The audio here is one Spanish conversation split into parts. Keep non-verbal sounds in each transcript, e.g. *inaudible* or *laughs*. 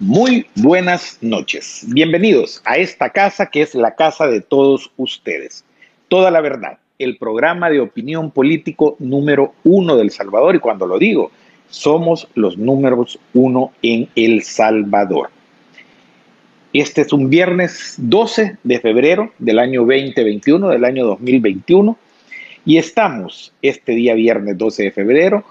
Muy buenas noches. Bienvenidos a esta casa que es la casa de todos ustedes. Toda la verdad, el programa de opinión político número uno del Salvador. Y cuando lo digo, somos los números uno en El Salvador. Este es un viernes 12 de febrero del año 2021, del año 2021. Y estamos este día viernes 12 de febrero,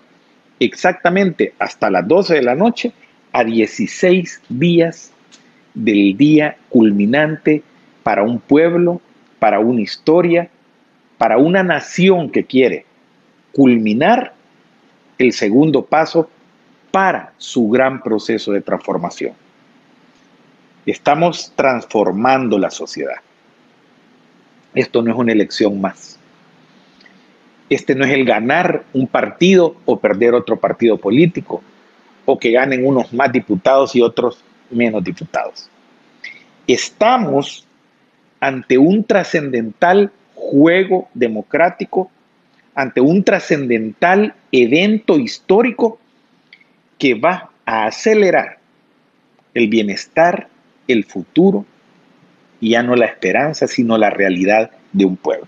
exactamente hasta las 12 de la noche, a 16 días del día culminante para un pueblo, para una historia, para una nación que quiere culminar el segundo paso para su gran proceso de transformación. Estamos transformando la sociedad. Esto no es una elección más. Este no es el ganar un partido o perder otro partido político o que ganen unos más diputados y otros menos diputados. Estamos ante un trascendental juego democrático, ante un trascendental evento histórico que va a acelerar el bienestar, el futuro, y ya no la esperanza, sino la realidad de un pueblo.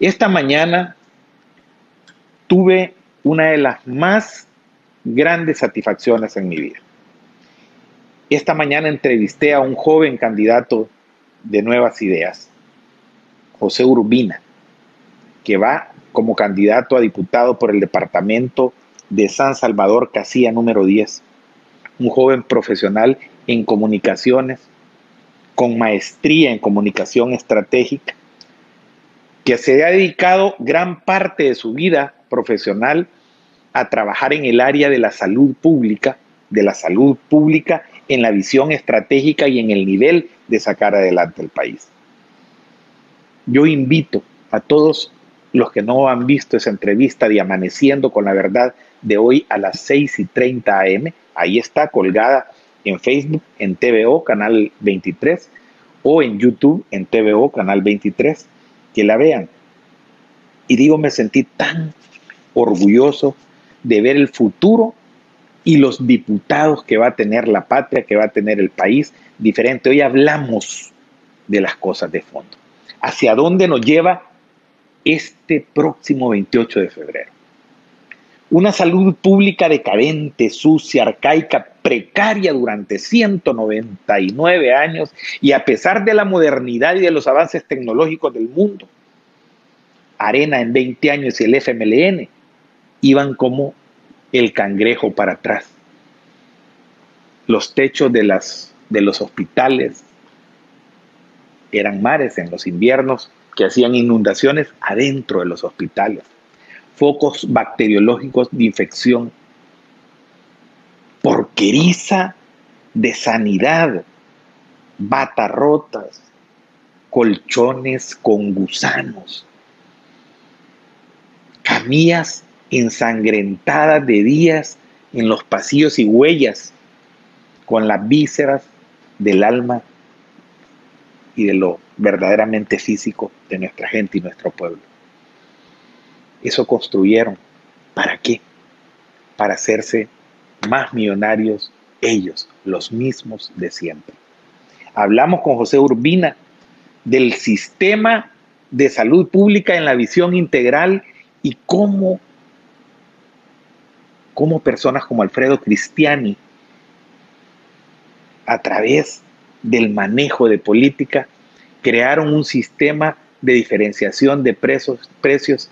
Esta mañana tuve una de las más grandes satisfacciones en mi vida. Esta mañana entrevisté a un joven candidato de nuevas ideas, José Urbina, que va como candidato a diputado por el departamento de San Salvador, Casilla número 10. Un joven profesional en comunicaciones, con maestría en comunicación estratégica, que se ha dedicado gran parte de su vida profesional a trabajar en el área de la salud pública, de la salud pública en la visión estratégica y en el nivel de sacar adelante el país. Yo invito a todos los que no han visto esa entrevista de Amaneciendo con la Verdad de hoy a las 6 y 30 am, ahí está colgada en Facebook, en TVO, Canal 23, o en YouTube, en TVO, Canal 23, que la vean. Y digo, me sentí tan orgulloso de ver el futuro y los diputados que va a tener la patria, que va a tener el país diferente. Hoy hablamos de las cosas de fondo. ¿Hacia dónde nos lleva este próximo 28 de febrero? Una salud pública decadente, sucia, arcaica, precaria durante 199 años y a pesar de la modernidad y de los avances tecnológicos del mundo. Arena en 20 años y el FMLN iban como el cangrejo para atrás. Los techos de, las, de los hospitales eran mares en los inviernos que hacían inundaciones adentro de los hospitales. Focos bacteriológicos de infección. Porqueriza de sanidad. Batarrotas. Colchones con gusanos. Camillas ensangrentada de días en los pasillos y huellas con las vísceras del alma y de lo verdaderamente físico de nuestra gente y nuestro pueblo. Eso construyeron. ¿Para qué? Para hacerse más millonarios ellos, los mismos de siempre. Hablamos con José Urbina del sistema de salud pública en la visión integral y cómo cómo personas como Alfredo Cristiani, a través del manejo de política, crearon un sistema de diferenciación de precios, precios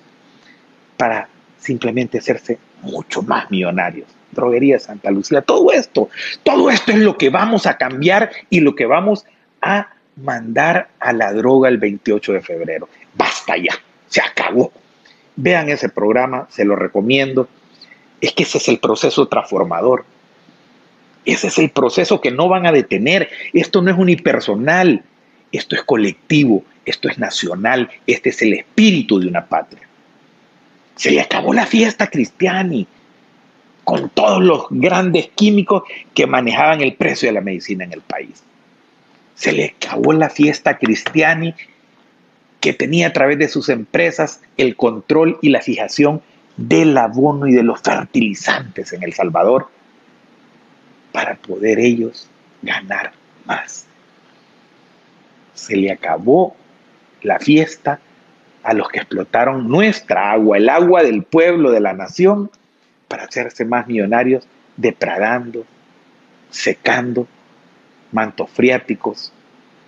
para simplemente hacerse mucho más millonarios. Droguería Santa Lucía, todo esto, todo esto es lo que vamos a cambiar y lo que vamos a mandar a la droga el 28 de febrero. Basta ya, se acabó. Vean ese programa, se lo recomiendo. Es que ese es el proceso transformador. Ese es el proceso que no van a detener. Esto no es unipersonal, esto es colectivo, esto es nacional, este es el espíritu de una patria. Se le acabó la fiesta cristiani con todos los grandes químicos que manejaban el precio de la medicina en el país. Se le acabó la fiesta cristiani que tenía a través de sus empresas el control y la fijación del abono y de los fertilizantes en El Salvador para poder ellos ganar más. Se le acabó la fiesta a los que explotaron nuestra agua, el agua del pueblo, de la nación, para hacerse más millonarios, depradando, secando mantos friáticos,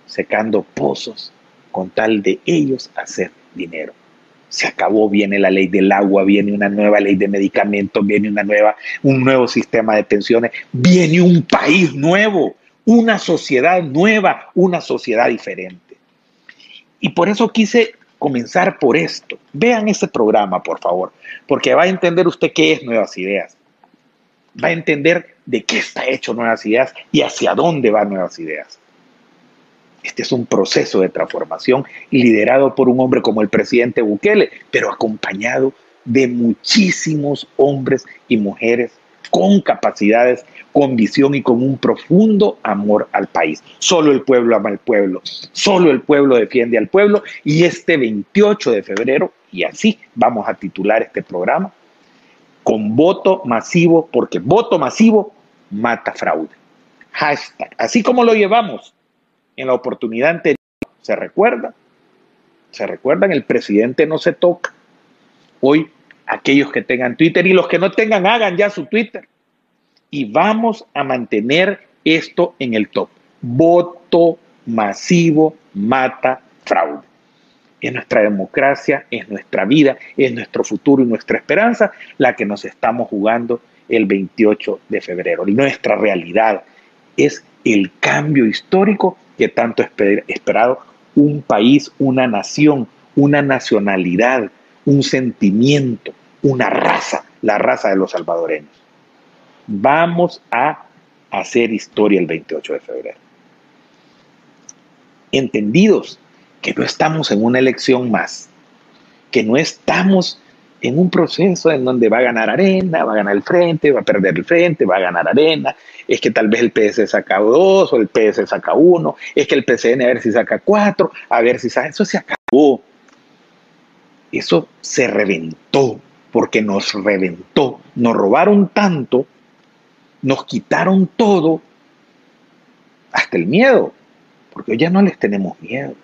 secando pozos, con tal de ellos hacer dinero. Se acabó, viene la ley del agua, viene una nueva ley de medicamentos, viene una nueva, un nuevo sistema de pensiones, viene un país nuevo, una sociedad nueva, una sociedad diferente. Y por eso quise comenzar por esto. Vean ese programa, por favor, porque va a entender usted qué es Nuevas Ideas. Va a entender de qué está hecho Nuevas Ideas y hacia dónde van Nuevas Ideas. Este es un proceso de transformación liderado por un hombre como el presidente Bukele, pero acompañado de muchísimos hombres y mujeres con capacidades, con visión y con un profundo amor al país. Solo el pueblo ama al pueblo, solo el pueblo defiende al pueblo y este 28 de febrero, y así vamos a titular este programa, con voto masivo, porque voto masivo mata fraude. Hashtag, así como lo llevamos en la oportunidad anterior, ¿se recuerda? ¿Se recuerdan? El presidente no se toca. Hoy aquellos que tengan Twitter y los que no tengan, hagan ya su Twitter. Y vamos a mantener esto en el top. Voto masivo mata fraude. Es nuestra democracia, es nuestra vida, es nuestro futuro y nuestra esperanza la que nos estamos jugando el 28 de febrero. Y nuestra realidad es el cambio histórico que tanto esperado un país, una nación, una nacionalidad, un sentimiento, una raza, la raza de los salvadoreños. Vamos a hacer historia el 28 de febrero. Entendidos que no estamos en una elección más, que no estamos en un proceso en donde va a ganar Arena, va a ganar el frente, va a perder el frente, va a ganar Arena, es que tal vez el PS saca dos o el PS saca uno, es que el PCN a ver si saca cuatro, a ver si saca, eso se acabó. Eso se reventó, porque nos reventó, nos robaron tanto, nos quitaron todo, hasta el miedo, porque ya no les tenemos miedo,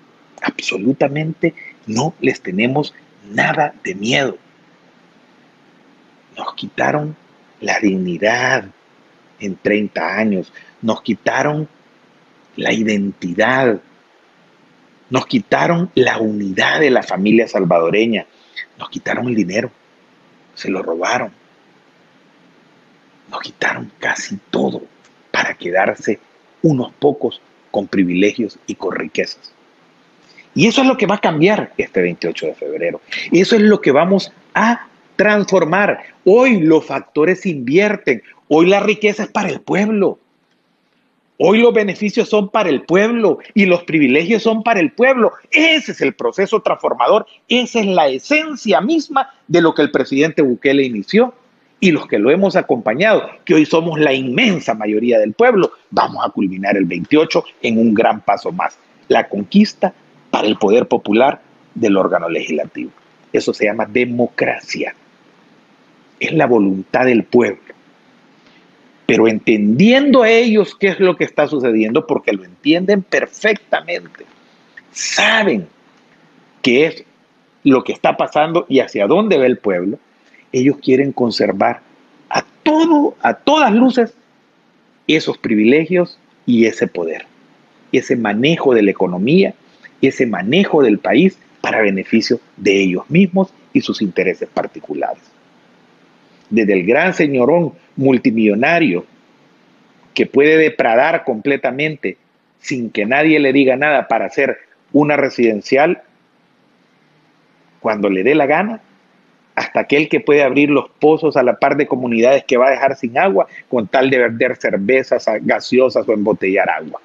absolutamente no les tenemos nada de miedo. Nos quitaron la dignidad en 30 años, nos quitaron la identidad, nos quitaron la unidad de la familia salvadoreña, nos quitaron el dinero, se lo robaron, nos quitaron casi todo para quedarse unos pocos con privilegios y con riquezas. Y eso es lo que va a cambiar este 28 de febrero. Y eso es lo que vamos a transformar. Hoy los factores invierten. Hoy la riqueza es para el pueblo. Hoy los beneficios son para el pueblo y los privilegios son para el pueblo. Ese es el proceso transformador, esa es la esencia misma de lo que el presidente Bukele inició y los que lo hemos acompañado, que hoy somos la inmensa mayoría del pueblo, vamos a culminar el 28 en un gran paso más, la conquista para el poder popular del órgano legislativo. Eso se llama democracia. Es la voluntad del pueblo pero entendiendo a ellos qué es lo que está sucediendo, porque lo entienden perfectamente, saben qué es lo que está pasando y hacia dónde va el pueblo, ellos quieren conservar a todo, a todas luces, esos privilegios y ese poder, ese manejo de la economía, ese manejo del país para beneficio de ellos mismos y sus intereses particulares. Desde el gran señorón multimillonario que puede depradar completamente sin que nadie le diga nada para hacer una residencial cuando le dé la gana, hasta aquel que puede abrir los pozos a la par de comunidades que va a dejar sin agua con tal de vender cervezas gaseosas o embotellar agua.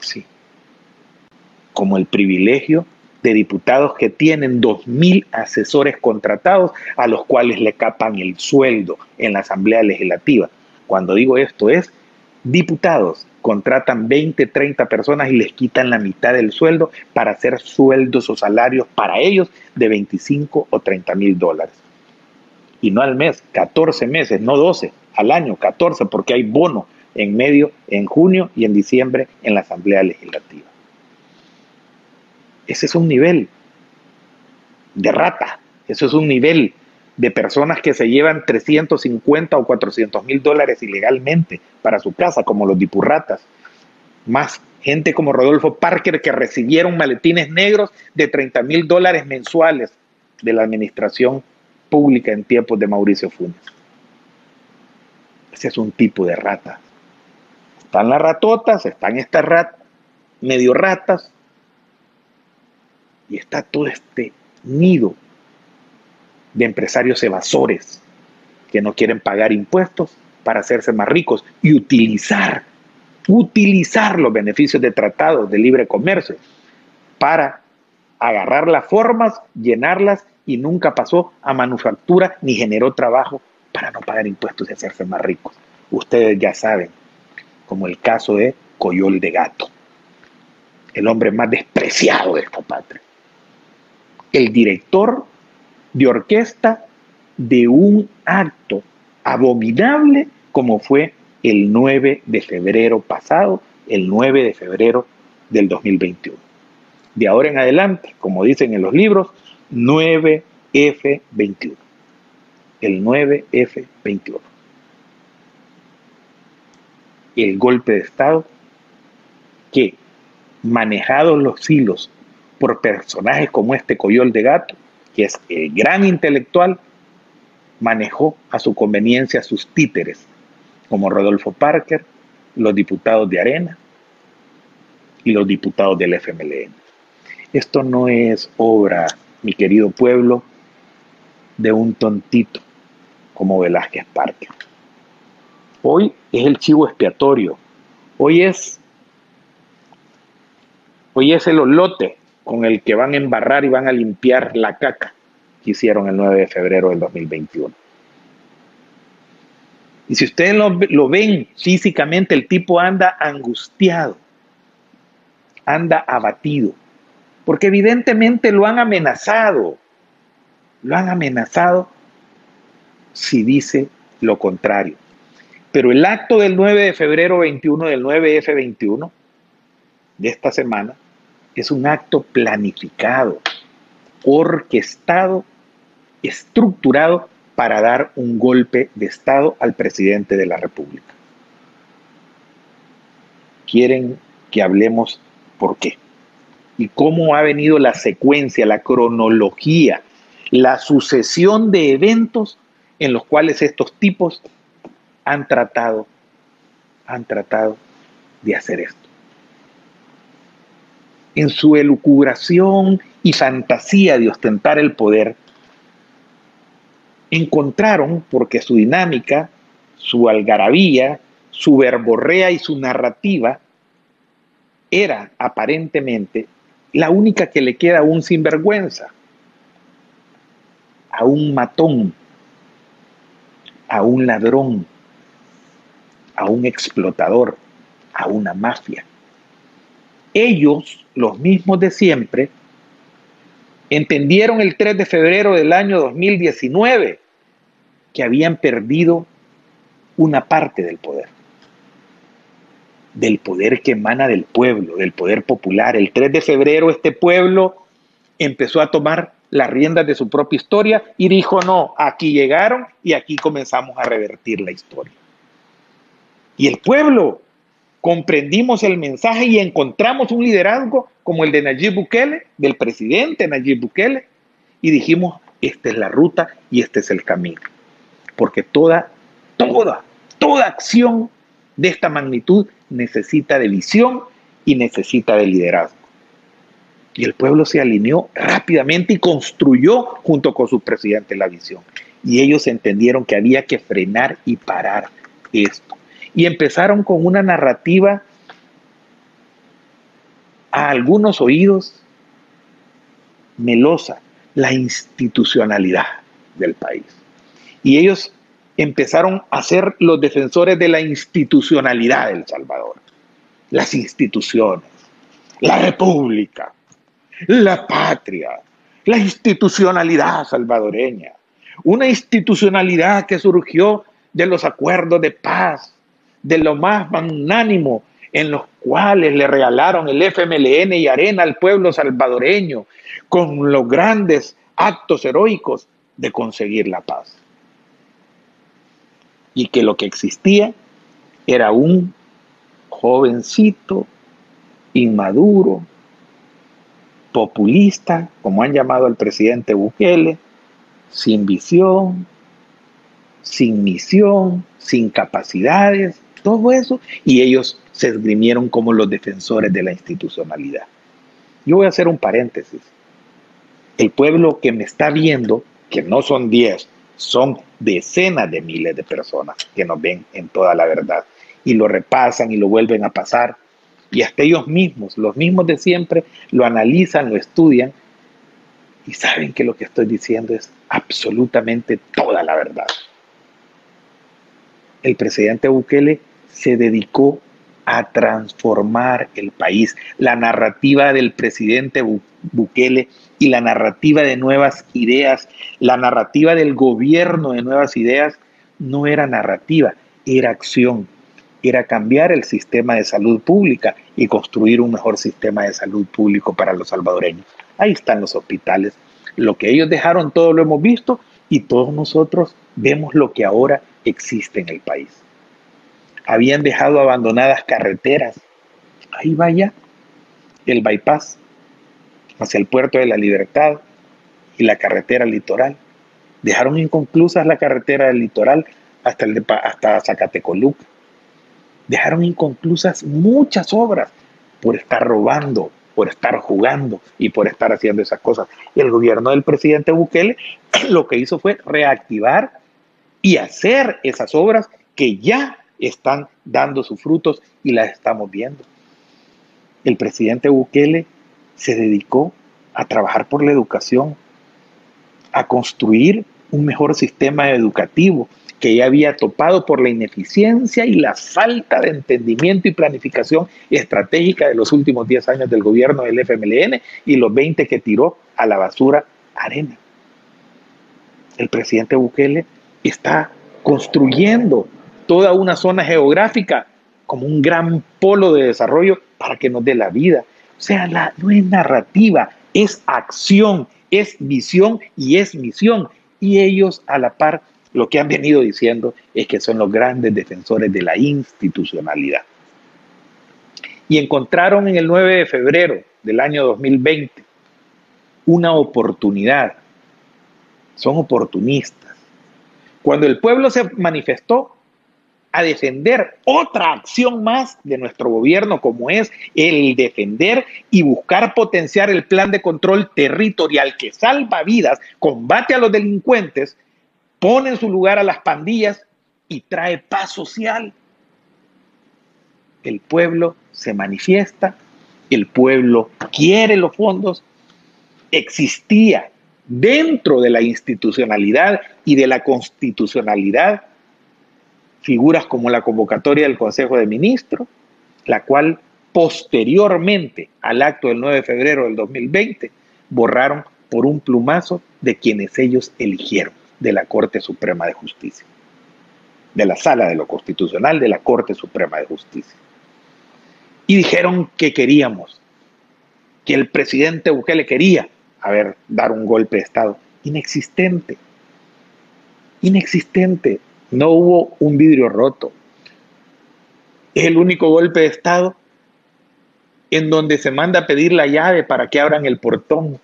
Sí. Como el privilegio de diputados que tienen 2.000 asesores contratados a los cuales le capan el sueldo en la Asamblea Legislativa. Cuando digo esto es, diputados contratan 20, 30 personas y les quitan la mitad del sueldo para hacer sueldos o salarios para ellos de 25 o 30 mil dólares. Y no al mes, 14 meses, no 12, al año, 14, porque hay bono en medio en junio y en diciembre en la Asamblea Legislativa. Ese es un nivel de rata, eso es un nivel de personas que se llevan 350 o 400 mil dólares ilegalmente para su casa, como los dipurratas, más gente como Rodolfo Parker que recibieron maletines negros de 30 mil dólares mensuales de la administración pública en tiempos de Mauricio Funes. Ese es un tipo de rata. Están las ratotas, están estas ratas, medio ratas, y está todo este nido de empresarios evasores que no quieren pagar impuestos para hacerse más ricos y utilizar, utilizar los beneficios de tratados de libre comercio para agarrar las formas, llenarlas y nunca pasó a manufactura ni generó trabajo para no pagar impuestos y hacerse más ricos. Ustedes ya saben, como el caso de Coyol de Gato, el hombre más despreciado de esta patria, el director de orquesta de un acto abominable como fue el 9 de febrero pasado, el 9 de febrero del 2021. De ahora en adelante, como dicen en los libros, 9F21. El 9F21. El golpe de Estado que, manejados los hilos por personajes como este Coyol de Gato, que es el gran intelectual, manejó a su conveniencia sus títeres, como Rodolfo Parker, los diputados de Arena y los diputados del FMLN. Esto no es obra, mi querido pueblo, de un tontito como Velázquez Parker. Hoy es el chivo expiatorio. Hoy es, hoy es el olote con el que van a embarrar y van a limpiar la caca que hicieron el 9 de febrero del 2021. Y si ustedes lo, ven físicamente, el tipo anda angustiado, anda abatido, porque evidentemente lo han amenazado, lo han amenazado si dice lo contrario. Pero el acto del 9 de febrero 21, del 9F21, de esta semana, es un acto planificado, orquestado, estructurado para dar un golpe de Estado al presidente de la República. Quieren que hablemos por qué y cómo ha venido la secuencia, la cronología, la sucesión de eventos en los cuales estos tipos han tratado, han tratado de hacer esto en su elucubración y fantasía de ostentar el poder, encontraron, porque su dinámica, su algarabía, su verborrea y su narrativa era aparentemente la única que le queda a un sinvergüenza, a un matón, a un ladrón, a un explotador, a una mafia ellos, los mismos de siempre, entendieron el 3 de febrero del año 2019 que habían perdido una parte del poder, del poder que emana del pueblo, del poder popular. El 3 de febrero este pueblo empezó a tomar las riendas de su propia historia y dijo, no, aquí llegaron y aquí comenzamos a revertir la historia. Y el pueblo comprendimos el mensaje y encontramos un liderazgo como el de Nayib Bukele, del presidente Nayib Bukele, y dijimos, esta es la ruta y este es el camino. Porque toda, toda, toda acción de esta magnitud necesita de visión y necesita de liderazgo. Y el pueblo se alineó rápidamente y construyó junto con su presidente la visión. Y ellos entendieron que había que frenar y parar esto y empezaron con una narrativa a algunos oídos melosa, la institucionalidad del país. Y ellos empezaron a ser los defensores de la institucionalidad del Salvador, las instituciones, la república, la patria, la institucionalidad salvadoreña, una institucionalidad que surgió de los acuerdos de paz, de lo más magnánimo en los cuales le regalaron el FMLN y Arena al pueblo salvadoreño, con los grandes actos heroicos de conseguir la paz. Y que lo que existía era un jovencito, inmaduro, populista, como han llamado al presidente Bukele, sin visión, sin misión, sin capacidades, todo eso, y ellos se esgrimieron como los defensores de la institucionalidad. Yo voy a hacer un paréntesis. El pueblo que me está viendo, que no son 10, son decenas de miles de personas que nos ven en toda la verdad y lo repasan y lo vuelven a pasar. Y hasta ellos mismos, los mismos de siempre, lo analizan, lo estudian y saben que lo que estoy diciendo es absolutamente toda la verdad. El presidente Bukele se dedicó a transformar el país. La narrativa del presidente Bukele y la narrativa de nuevas ideas, la narrativa del gobierno de nuevas ideas, no era narrativa, era acción, era cambiar el sistema de salud pública y construir un mejor sistema de salud público para los salvadoreños. Ahí están los hospitales. Lo que ellos dejaron, todo lo hemos visto y todos nosotros vemos lo que ahora existe en el país habían dejado abandonadas carreteras. Ahí vaya el bypass hacia el puerto de la libertad y la carretera litoral. Dejaron inconclusas la carretera del litoral hasta, el hasta Zacatecoluc. Dejaron inconclusas muchas obras por estar robando, por estar jugando y por estar haciendo esas cosas. El gobierno del presidente Bukele *clears throat* lo que hizo fue reactivar y hacer esas obras que ya están dando sus frutos y las estamos viendo. El presidente Bukele se dedicó a trabajar por la educación, a construir un mejor sistema educativo que ya había topado por la ineficiencia y la falta de entendimiento y planificación estratégica de los últimos 10 años del gobierno del FMLN y los 20 que tiró a la basura arena. El presidente Bukele está construyendo toda una zona geográfica como un gran polo de desarrollo para que nos dé la vida. O sea, la, no es narrativa, es acción, es visión y es misión. Y ellos a la par lo que han venido diciendo es que son los grandes defensores de la institucionalidad. Y encontraron en el 9 de febrero del año 2020 una oportunidad. Son oportunistas. Cuando el pueblo se manifestó, a defender otra acción más de nuestro gobierno, como es el defender y buscar potenciar el plan de control territorial que salva vidas, combate a los delincuentes, pone en su lugar a las pandillas y trae paz social. El pueblo se manifiesta, el pueblo quiere los fondos, existía dentro de la institucionalidad y de la constitucionalidad figuras como la convocatoria del Consejo de Ministros, la cual posteriormente al acto del 9 de febrero del 2020 borraron por un plumazo de quienes ellos eligieron de la Corte Suprema de Justicia, de la Sala de lo Constitucional de la Corte Suprema de Justicia. Y dijeron que queríamos, que el presidente Bukele quería, a ver, dar un golpe de Estado. Inexistente. Inexistente. No hubo un vidrio roto. Es el único golpe de Estado en donde se manda a pedir la llave para que abran el portón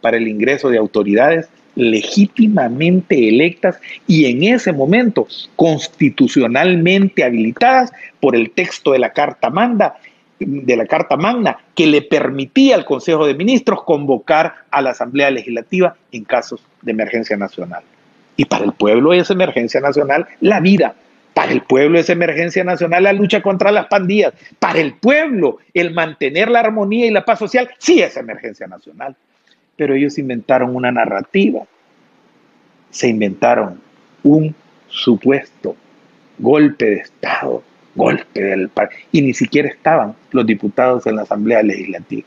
para el ingreso de autoridades legítimamente electas y en ese momento constitucionalmente habilitadas por el texto de la Carta Magna, de la Carta Magna que le permitía al Consejo de Ministros convocar a la Asamblea Legislativa en casos de emergencia nacional. Y para el pueblo es emergencia nacional la vida. Para el pueblo es emergencia nacional la lucha contra las pandillas. Para el pueblo el mantener la armonía y la paz social sí es emergencia nacional. Pero ellos inventaron una narrativa. Se inventaron un supuesto golpe de Estado, golpe del y ni siquiera estaban los diputados en la Asamblea Legislativa.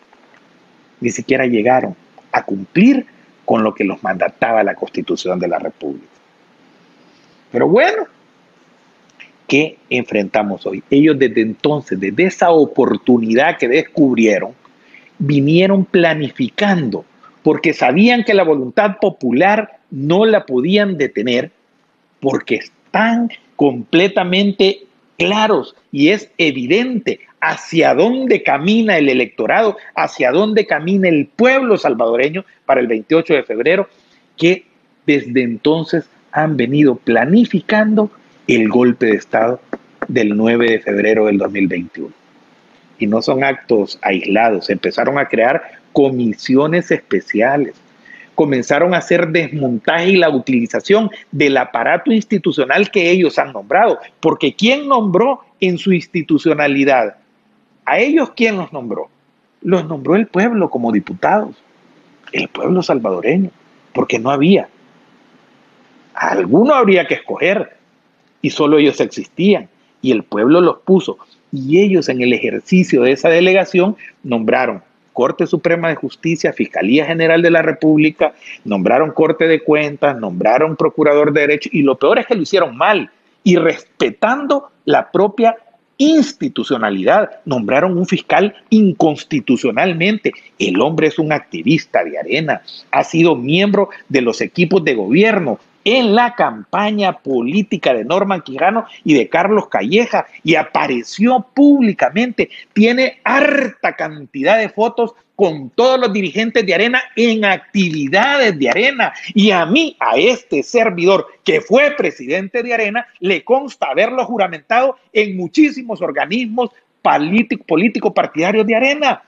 Ni siquiera llegaron a cumplir con lo que los mandataba la Constitución de la República. Pero bueno, ¿qué enfrentamos hoy? Ellos desde entonces, desde esa oportunidad que descubrieron, vinieron planificando, porque sabían que la voluntad popular no la podían detener, porque están completamente claros y es evidente hacia dónde camina el electorado, hacia dónde camina el pueblo salvadoreño para el 28 de febrero, que desde entonces han venido planificando el golpe de Estado del 9 de febrero del 2021. Y no son actos aislados, empezaron a crear comisiones especiales, comenzaron a hacer desmontaje y la utilización del aparato institucional que ellos han nombrado, porque ¿quién nombró en su institucionalidad? ¿A ellos quién los nombró? Los nombró el pueblo como diputados, el pueblo salvadoreño, porque no había. Alguno habría que escoger y solo ellos existían y el pueblo los puso y ellos en el ejercicio de esa delegación nombraron Corte Suprema de Justicia, Fiscalía General de la República, nombraron Corte de Cuentas, nombraron Procurador de Derecho y lo peor es que lo hicieron mal y respetando la propia institucionalidad. Nombraron un fiscal inconstitucionalmente. El hombre es un activista de arena, ha sido miembro de los equipos de gobierno, en la campaña política de Norman Quijano y de Carlos Calleja y apareció públicamente. Tiene harta cantidad de fotos con todos los dirigentes de Arena en actividades de Arena. Y a mí, a este servidor que fue presidente de Arena, le consta haberlo juramentado en muchísimos organismos políticos partidarios de Arena.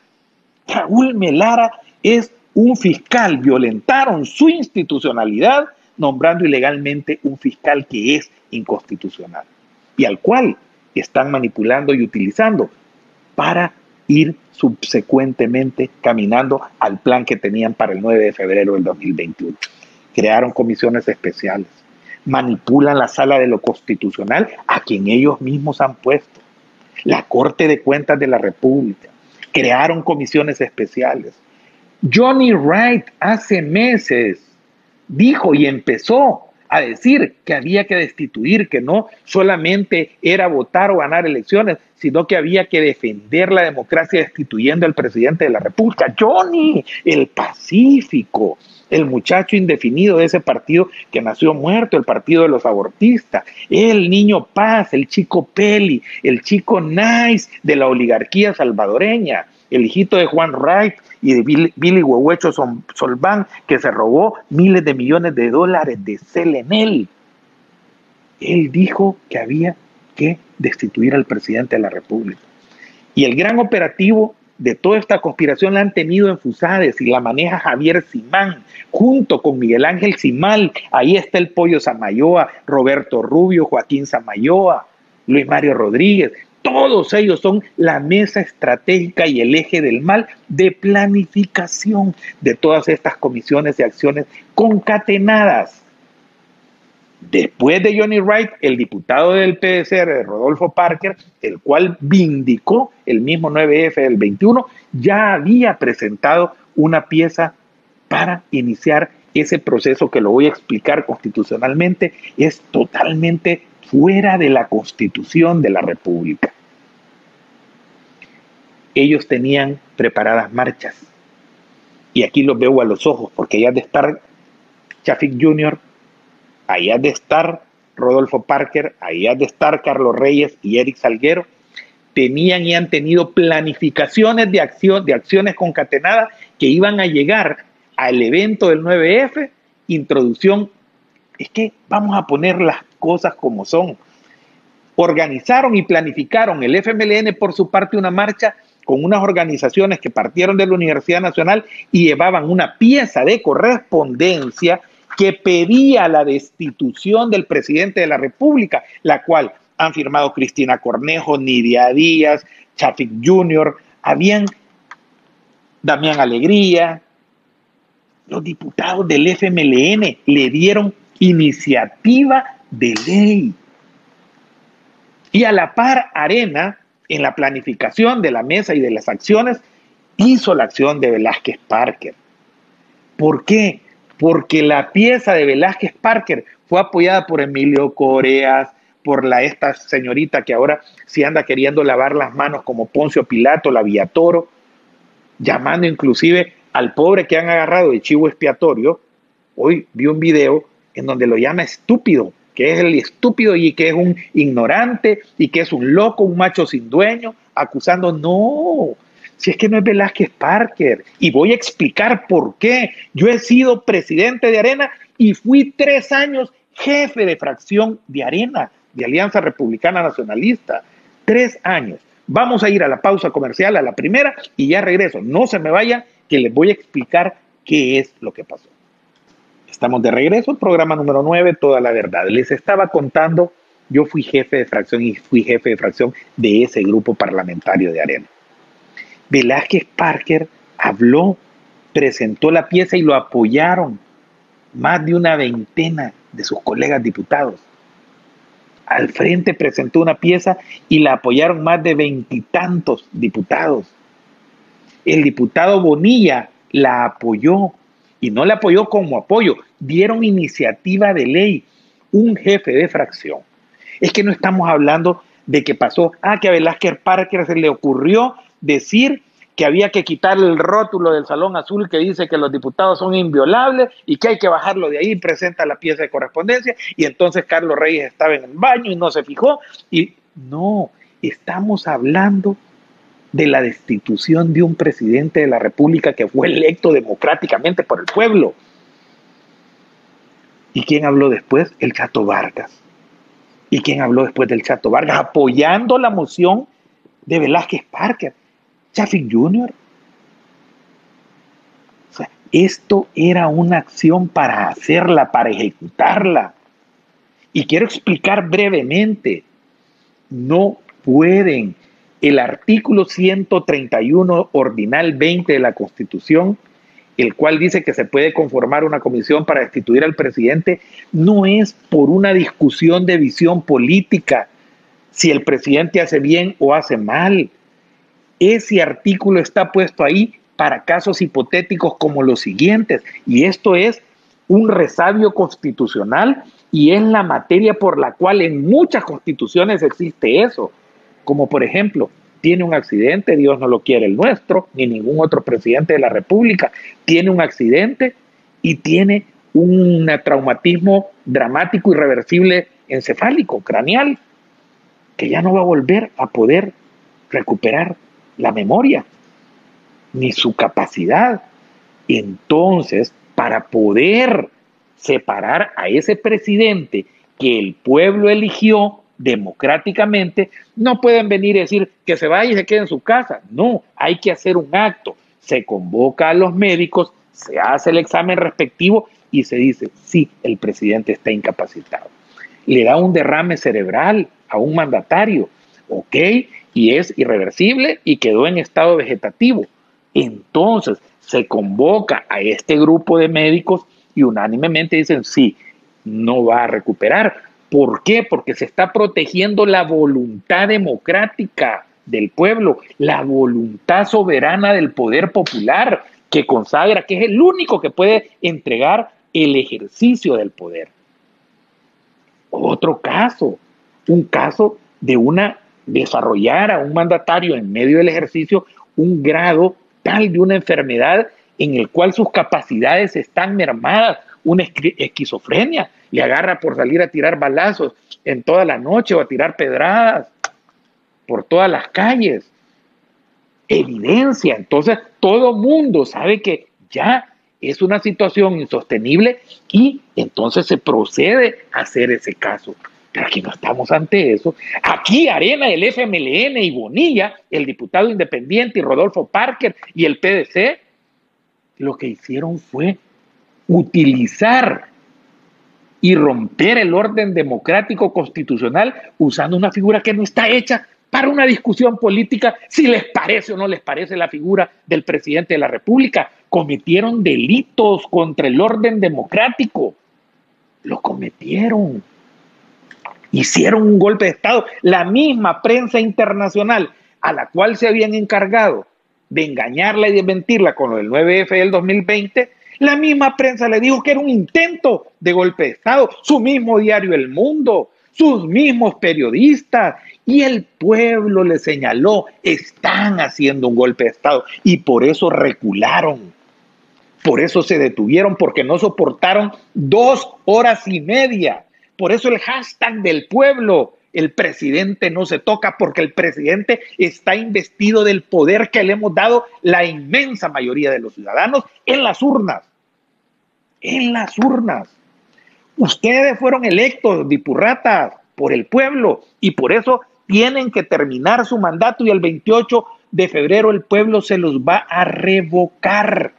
Raúl Melara es un fiscal, violentaron su institucionalidad nombrando ilegalmente un fiscal que es inconstitucional y al cual están manipulando y utilizando para ir subsecuentemente caminando al plan que tenían para el 9 de febrero del 2021. Crearon comisiones especiales, manipulan la sala de lo constitucional a quien ellos mismos han puesto, la Corte de Cuentas de la República, crearon comisiones especiales. Johnny Wright hace meses dijo y empezó a decir que había que destituir, que no solamente era votar o ganar elecciones, sino que había que defender la democracia destituyendo al presidente de la República. Johnny, el pacífico, el muchacho indefinido de ese partido que nació muerto, el partido de los abortistas, el niño Paz, el chico Peli, el chico Nice de la oligarquía salvadoreña, el hijito de Juan Wright y de Billy, Billy Huehuecho Solván, que se robó miles de millones de dólares de Selenel. Él dijo que había que destituir al presidente de la República. Y el gran operativo de toda esta conspiración la han tenido en Fusades y la maneja Javier Simán, junto con Miguel Ángel Simal. Ahí está el Pollo Samayoa, Roberto Rubio, Joaquín Samayoa, Luis Mario Rodríguez. Todos ellos son la mesa estratégica y el eje del mal de planificación de todas estas comisiones de acciones concatenadas. Después de Johnny Wright, el diputado del PDCR, Rodolfo Parker, el cual vindicó el mismo 9F del 21, ya había presentado una pieza para iniciar ese proceso que lo voy a explicar constitucionalmente, es totalmente fuera de la constitución de la República. Ellos tenían preparadas marchas. Y aquí los veo a los ojos, porque ya de estar Chafik Jr., ha de estar Rodolfo Parker, ha de estar Carlos Reyes y Eric Salguero, tenían y han tenido planificaciones de, acción, de acciones concatenadas que iban a llegar al evento del 9F, introducción. Es que vamos a poner las cosas como son. Organizaron y planificaron el FMLN por su parte una marcha con unas organizaciones que partieron de la Universidad Nacional y llevaban una pieza de correspondencia que pedía la destitución del presidente de la República, la cual han firmado Cristina Cornejo, Nidia Díaz, Chafik Jr., habían Damián Alegría, los diputados del FMLN le dieron iniciativa de ley. Y a la par, Arena, en la planificación de la mesa y de las acciones, hizo la acción de Velázquez Parker. ¿Por qué? Porque la pieza de Velázquez Parker fue apoyada por Emilio Coreas, por la esta señorita que ahora sí anda queriendo lavar las manos como Poncio Pilato, la Toro, llamando inclusive al pobre que han agarrado de chivo expiatorio. Hoy vi un video en donde lo llama estúpido, que es el estúpido y que es un ignorante y que es un loco, un macho sin dueño, acusando, no, si es que no es Velázquez Parker. Y voy a explicar por qué. Yo he sido presidente de Arena y fui tres años jefe de fracción de Arena, de Alianza Republicana Nacionalista. Tres años. Vamos a ir a la pausa comercial, a la primera, y ya regreso. No se me vaya, que les voy a explicar qué es lo que pasó. Estamos de regreso, programa número 9, toda la verdad. Les estaba contando, yo fui jefe de fracción y fui jefe de fracción de ese grupo parlamentario de Arena. Velázquez Parker habló, presentó la pieza y lo apoyaron más de una veintena de sus colegas diputados. Al frente presentó una pieza y la apoyaron más de veintitantos diputados. El diputado Bonilla la apoyó y no la apoyó como apoyo, dieron iniciativa de ley, un jefe de fracción. Es que no estamos hablando de que pasó, ah, que a Velázquez Parker se le ocurrió decir que había que quitar el rótulo del Salón Azul que dice que los diputados son inviolables y que hay que bajarlo de ahí, presenta la pieza de correspondencia y entonces Carlos Reyes estaba en el baño y no se fijó y no, estamos hablando de la destitución de un presidente de la República que fue electo democráticamente por el pueblo. ¿Y quién habló después? El Chato Vargas. ¿Y quién habló después del Chato Vargas? Apoyando la moción de Velázquez Parker. Chaffin Jr. O sea, esto era una acción para hacerla, para ejecutarla. Y quiero explicar brevemente, no pueden. El artículo 131 ordinal 20 de la Constitución, el cual dice que se puede conformar una comisión para destituir al presidente, no es por una discusión de visión política, si el presidente hace bien o hace mal ese artículo está puesto ahí para casos hipotéticos como los siguientes. Y esto es un resabio constitucional y es la materia por la cual en muchas constituciones existe eso. Como por ejemplo, tiene un accidente, Dios no lo quiere el nuestro, ni ningún otro presidente de la República, tiene un accidente y tiene un traumatismo dramático, irreversible, encefálico, craneal, que ya no va a volver a poder recuperar la memoria, ni su capacidad. Entonces, para poder separar a ese presidente que el pueblo eligió democráticamente, no pueden venir y decir que se vaya y se quede en su casa. No, hay que hacer un acto. Se convoca a los médicos, se hace el examen respectivo y se dice, sí, el presidente está incapacitado. Le da un derrame cerebral a un mandatario, ¿ok? y es irreversible y quedó en estado vegetativo. Entonces se convoca a este grupo de médicos y unánimemente dicen, sí, no va a recuperar. ¿Por qué? Porque se está protegiendo la voluntad democrática del pueblo, la voluntad soberana del poder popular que consagra que es el único que puede entregar el ejercicio del poder. Otro caso, un caso de una desarrollar a un mandatario en medio del ejercicio un grado tal de una enfermedad en el cual sus capacidades están mermadas, una esquizofrenia, le agarra por salir a tirar balazos en toda la noche o a tirar pedradas por todas las calles. Evidencia, entonces todo mundo sabe que ya es una situación insostenible y entonces se procede a hacer ese caso. Pero aquí no estamos ante eso. Aquí Arena, el FMLN y Bonilla, el diputado independiente y Rodolfo Parker y el PDC, lo que hicieron fue utilizar y romper el orden democrático constitucional usando una figura que no está hecha para una discusión política, si les parece o no les parece la figura del presidente de la República. Cometieron delitos contra el orden democrático. Lo cometieron hicieron un golpe de Estado. La misma prensa internacional a la cual se habían encargado de engañarla y de mentirla con lo del 9F del 2020, La misma prensa le dijo que era un intento de golpe de Estado, su mismo diario El Mundo, sus mismos periodistas y el pueblo le señaló, están haciendo un golpe de Estado y por eso recularon. Por eso se detuvieron, porque no soportaron dos horas y media. Por eso el hashtag del pueblo, el presidente no se toca, porque el presidente está investido del poder que le hemos dado la inmensa mayoría de los ciudadanos en las urnas. En las urnas. Ustedes fueron electos, dipurratas, por el pueblo y por eso tienen que terminar su mandato y el 28 de febrero el pueblo se los va a revocar.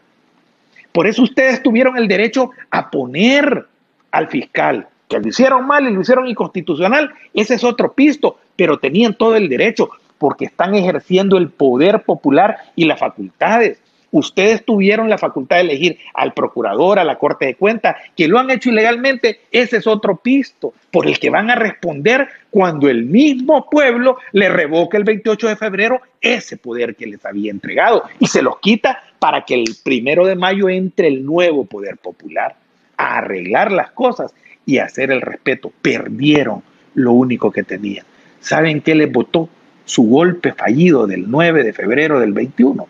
Por eso ustedes tuvieron el derecho a poner al fiscal, lo hicieron mal y lo hicieron inconstitucional, ese es otro pisto, pero tenían todo el derecho porque están ejerciendo el poder popular y las facultades. Ustedes tuvieron la facultad de elegir al procurador, a la Corte de Cuentas, que lo han hecho ilegalmente. Ese es otro pisto por el que van a responder cuando el mismo pueblo le revoque el 28 de febrero ese poder que les había entregado y se los quita para que el primero de mayo entre el nuevo poder popular a arreglar las cosas y hacer el respeto. Perdieron lo único que tenían. ¿Saben qué les votó? Su golpe fallido del 9 de febrero del 21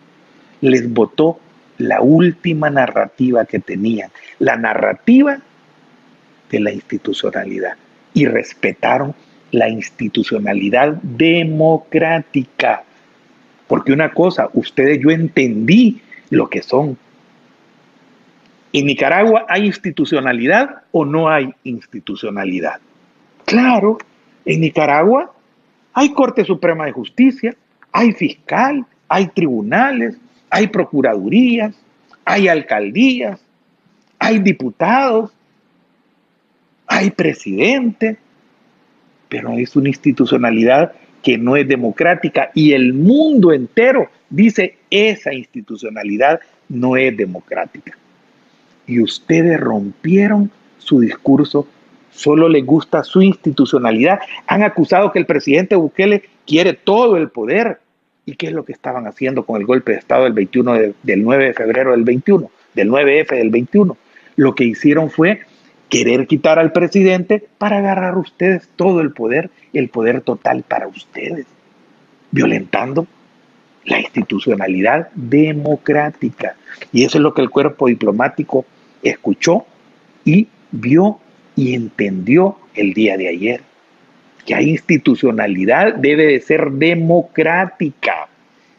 les votó la última narrativa que tenían, la narrativa de la institucionalidad. Y respetaron la institucionalidad democrática. Porque una cosa, ustedes, yo entendí lo que son. ¿En Nicaragua hay institucionalidad o no hay institucionalidad? Claro, en Nicaragua hay Corte Suprema de Justicia, hay fiscal, hay tribunales, hay procuradurías, hay alcaldías, hay diputados, hay presidente, pero es una institucionalidad que no es democrática y el mundo entero dice esa institucionalidad no es democrática. Y ustedes rompieron su discurso, solo les gusta su institucionalidad. Han acusado que el presidente Bukele quiere todo el poder ¿Y qué es lo que estaban haciendo con el golpe de Estado del 21 del 9 de febrero del 21, del 9F del 21? Lo que hicieron fue querer quitar al presidente para agarrar ustedes todo el poder, el poder total para ustedes, violentando la institucionalidad democrática. Y eso es lo que el cuerpo diplomático escuchó y vio y entendió el día de ayer que hay institucionalidad debe de ser democrática.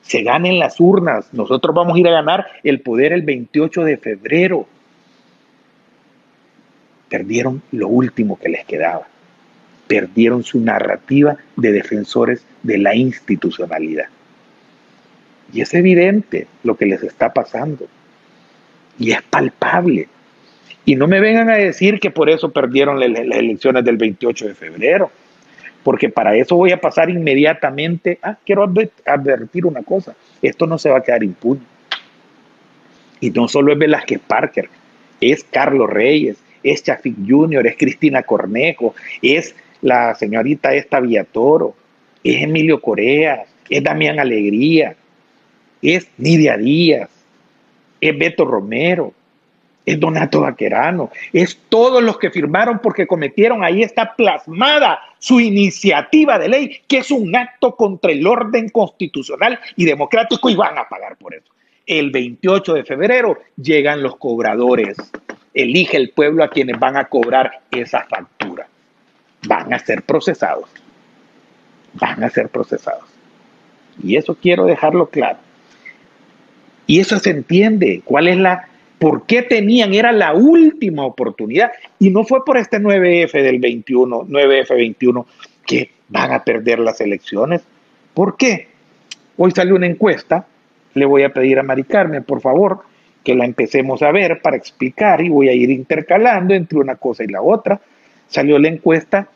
Se ganen las urnas. Nosotros vamos a ir a ganar el poder el 28 de febrero. Perdieron lo último que les quedaba. Perdieron su narrativa de defensores de la institucionalidad. Y es evidente lo que les está pasando. Y es palpable. Y no me vengan a decir que por eso perdieron las elecciones del 28 de febrero porque para eso voy a pasar inmediatamente. Ah, quiero advertir una cosa, esto no se va a quedar impune. Y no solo es Velázquez Parker, es Carlos Reyes, es Chafik Jr., es Cristina Cornejo, es la señorita esta Villatoro, es Emilio Corea, es Damián Alegría, es Nidia Díaz, es Beto Romero, es Donato Vaquerano, es todos los que firmaron porque cometieron, ahí está plasmada su iniciativa de ley, que es un acto contra el orden constitucional y democrático y van a pagar por eso. El 28 de febrero llegan los cobradores, elige el pueblo a quienes van a cobrar esa factura. Van a ser procesados, van a ser procesados. Y eso quiero dejarlo claro. Y eso se entiende, cuál es la ¿Por qué tenían? Era la última oportunidad. Y no fue por este 9F del 21, 9F21, que van a perder las elecciones. ¿Por qué? Hoy salió una encuesta. Le voy a pedir a Mari Carmen, por favor, que la empecemos a ver para explicar y voy a ir intercalando entre una cosa y la otra. Salió la encuesta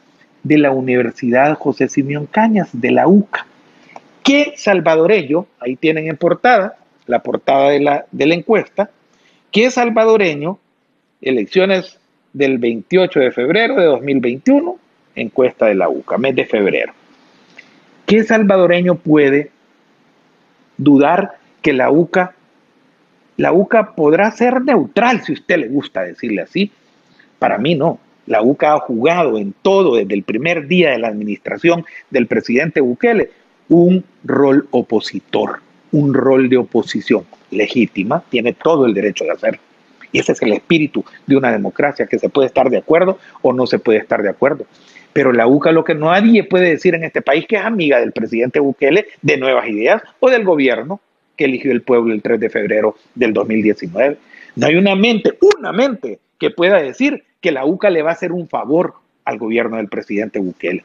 de la Universidad José Simeón Cañas, de la UCA. ¿Qué salvadoreño? Ahí tienen en portada, la portada de la, de la encuesta ¿Qué salvadoreño, elecciones del 28 de febrero de 2021, encuesta de la UCA, mes de febrero. ¿Qué salvadoreño puede dudar que la UCA La UCA podrá ser neutral si usted le gusta decirle así. Para mí no. La UCA ha jugado en todo desde el primer día de la administración del presidente Bukele un rol opositor, un rol de oposición legítima, tiene todo el derecho de hacerlo. Y ese es el espíritu de una democracia, que se puede estar de acuerdo o no se puede estar de acuerdo. Pero la UCA lo que nadie puede decir en este país que es amiga del presidente Bukele de nuevas ideas o del gobierno que eligió el pueblo el 3 de febrero del 2019. No hay una mente, una mente que pueda decir que la UCA le va a hacer un favor al gobierno del presidente Bukele.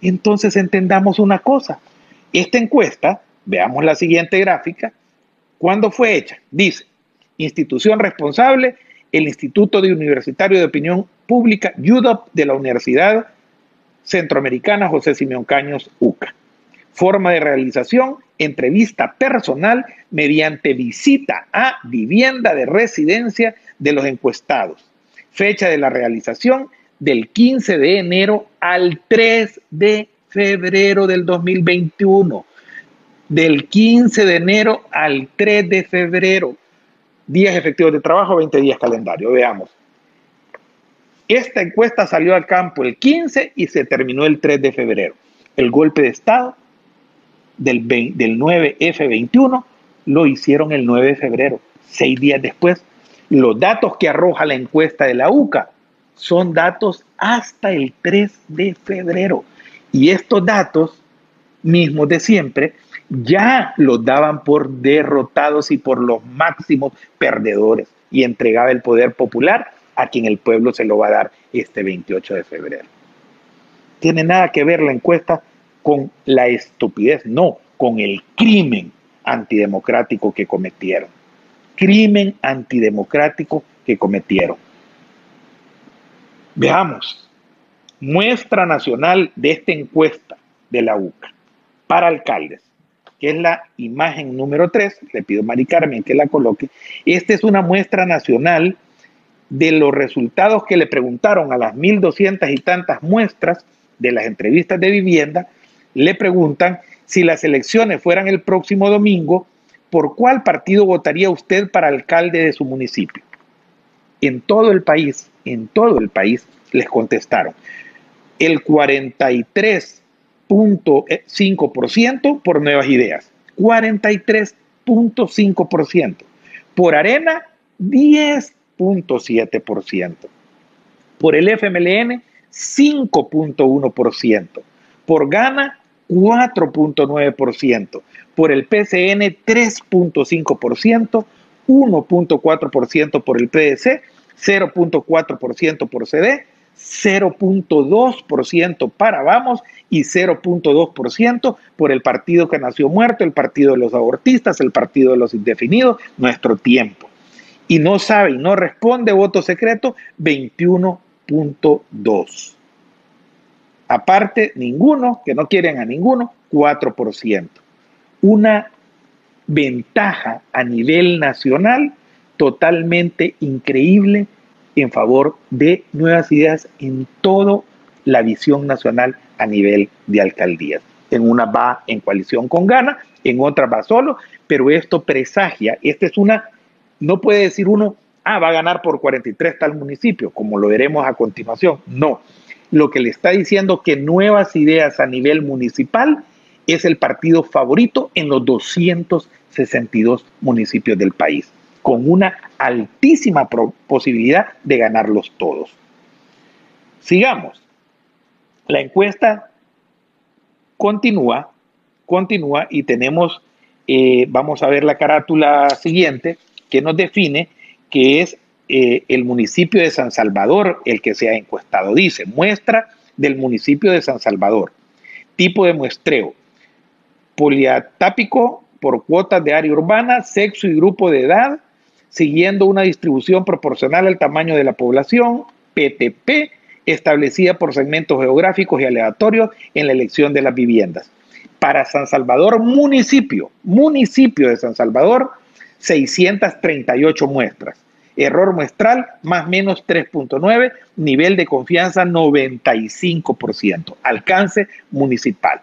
Entonces entendamos una cosa. Esta encuesta, veamos la siguiente gráfica, ¿cuándo fue hecha? Dice, institución responsable, el Instituto de Universitario de Opinión Pública, UDOP, de la Universidad Centroamericana José Simeón Caños, UCA. Forma de realización, entrevista personal mediante visita a vivienda de residencia de los encuestados. Fecha de la realización del 15 de enero al 3 de febrero del 2021. Del 15 de enero al 3 de febrero días efectivos de trabajo, 20 días calendario. Veamos. Esta encuesta salió al campo el 15 y se terminó el 3 de febrero. El golpe de Estado del, del 9F21 lo hicieron el 9 de febrero, seis días después. Los datos que arroja la encuesta de la UCA son datos hasta el 3 de febrero. Y estos datos mismos de siempre ya los daban por derrotados y por los máximos perdedores y entregaba el poder popular a quien el pueblo se lo va a dar este 28 de febrero. Tiene nada que ver la encuesta con la estupidez, no, con el crimen antidemocrático que cometieron. Crimen antidemocrático que cometieron. Veamos, muestra nacional de esta encuesta de la UCA para alcaldes que es la imagen número 3, le pido a Mari Carmen que la coloque, esta es una muestra nacional de los resultados que le preguntaron a las 1.200 y tantas muestras de las entrevistas de vivienda, le preguntan si las elecciones fueran el próximo domingo, ¿por cuál partido votaría usted para alcalde de su municipio? En todo el país, en todo el país les contestaron. El 43 0.5% por nuevas ideas, 43.5%. Por arena, 10.7%. Por el FMLN, 5.1%. Por Gana, 4.9%. Por el PCN, 3.5%. 1.4% por el PDC, 0.4% por CD, 0.2% para Vamos y 0.2% por el partido que nació muerto, el partido de los abortistas, el partido de los indefinidos, nuestro tiempo. Y no sabe y no responde voto secreto 21.2. Aparte, ninguno, que no quieren a ninguno, 4%. Una ventaja a nivel nacional totalmente increíble en favor de nuevas ideas en toda la visión nacional a nivel de alcaldías. En una va en coalición con Gana, en otra va solo, pero esto presagia, esta es una, no puede decir uno, ah, va a ganar por 43 tal municipio, como lo veremos a continuación. No, lo que le está diciendo que nuevas ideas a nivel municipal es el partido favorito en los 262 municipios del país con una altísima posibilidad de ganarlos todos. Sigamos. La encuesta continúa, continúa y tenemos, eh, vamos a ver la carátula siguiente que nos define que es eh, el municipio de San Salvador el que se ha encuestado. Dice, muestra del municipio de San Salvador. Tipo de muestreo. Poliatápico por cuotas de área urbana, sexo y grupo de edad, siguiendo una distribución proporcional al tamaño de la población, PTP, establecida por segmentos geográficos y aleatorios en la elección de las viviendas. Para San Salvador, municipio, municipio de San Salvador, 638 muestras. Error muestral más menos 3.9, nivel de confianza 95%, alcance municipal.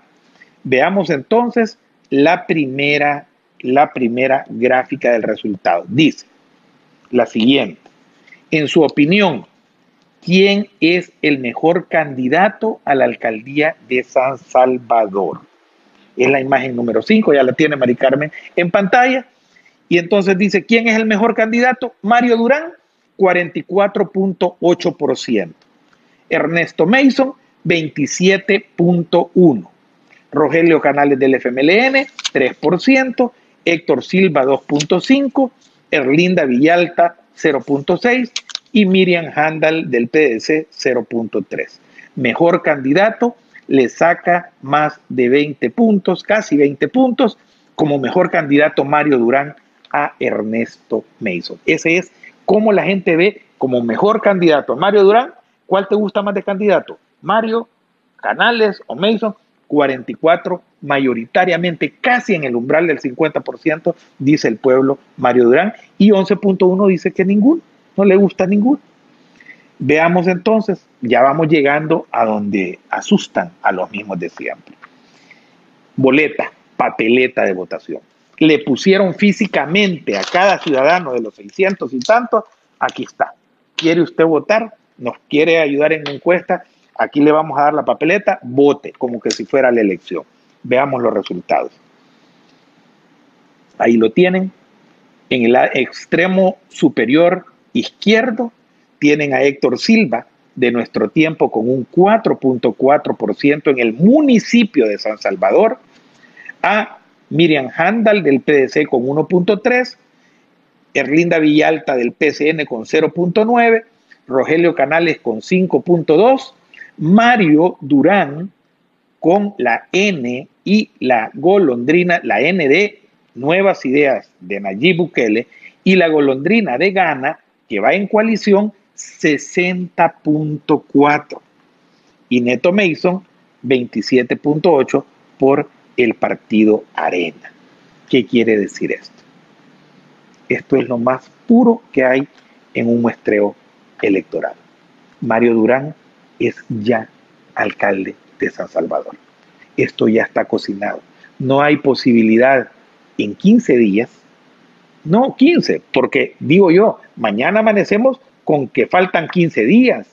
Veamos entonces la primera la primera gráfica del resultado. Dice la siguiente. En su opinión, ¿quién es el mejor candidato a la alcaldía de San Salvador? Es la imagen número 5, ya la tiene Mari Carmen en pantalla. Y entonces dice, ¿quién es el mejor candidato? Mario Durán, 44.8%. Ernesto Mason, 27.1%. Rogelio Canales del FMLN, 3%. Héctor Silva, 2.5%. Erlinda Villalta, 0.6%. Y Miriam Handal del PDC, 0.3%. Mejor candidato, le saca más de 20 puntos, casi 20 puntos, como mejor candidato Mario Durán a Ernesto Mason. Ese es como la gente ve como mejor candidato a Mario Durán. ¿Cuál te gusta más de candidato? Mario, Canales o Mason. 44 mayoritariamente, casi en el umbral del 50%, dice el pueblo Mario Durán, y 11.1 dice que ninguno, no le gusta ninguno. Veamos entonces, ya vamos llegando a donde asustan a los mismos de siempre. Boleta, papeleta de votación. Le pusieron físicamente a cada ciudadano de los 600 y tantos, aquí está. ¿Quiere usted votar? ¿Nos quiere ayudar en encuesta? Aquí le vamos a dar la papeleta, vote, como que si fuera la elección. Veamos los resultados. Ahí lo tienen. En el extremo superior izquierdo tienen a Héctor Silva de nuestro tiempo con un 4.4% en el municipio de San Salvador, a Miriam Handal del PDC con 1.3, Erlinda Villalta del PCN con 0.9, Rogelio Canales con 5.2 Mario Durán con la N y la golondrina, la N de Nuevas Ideas de Nayib Bukele y la golondrina de Ghana, que va en coalición, 60.4. Y Neto Mason, 27.8 por el partido Arena. ¿Qué quiere decir esto? Esto es lo más puro que hay en un muestreo electoral. Mario Durán es ya alcalde de San Salvador. Esto ya está cocinado. No hay posibilidad en 15 días, no 15, porque digo yo, mañana amanecemos con que faltan 15 días,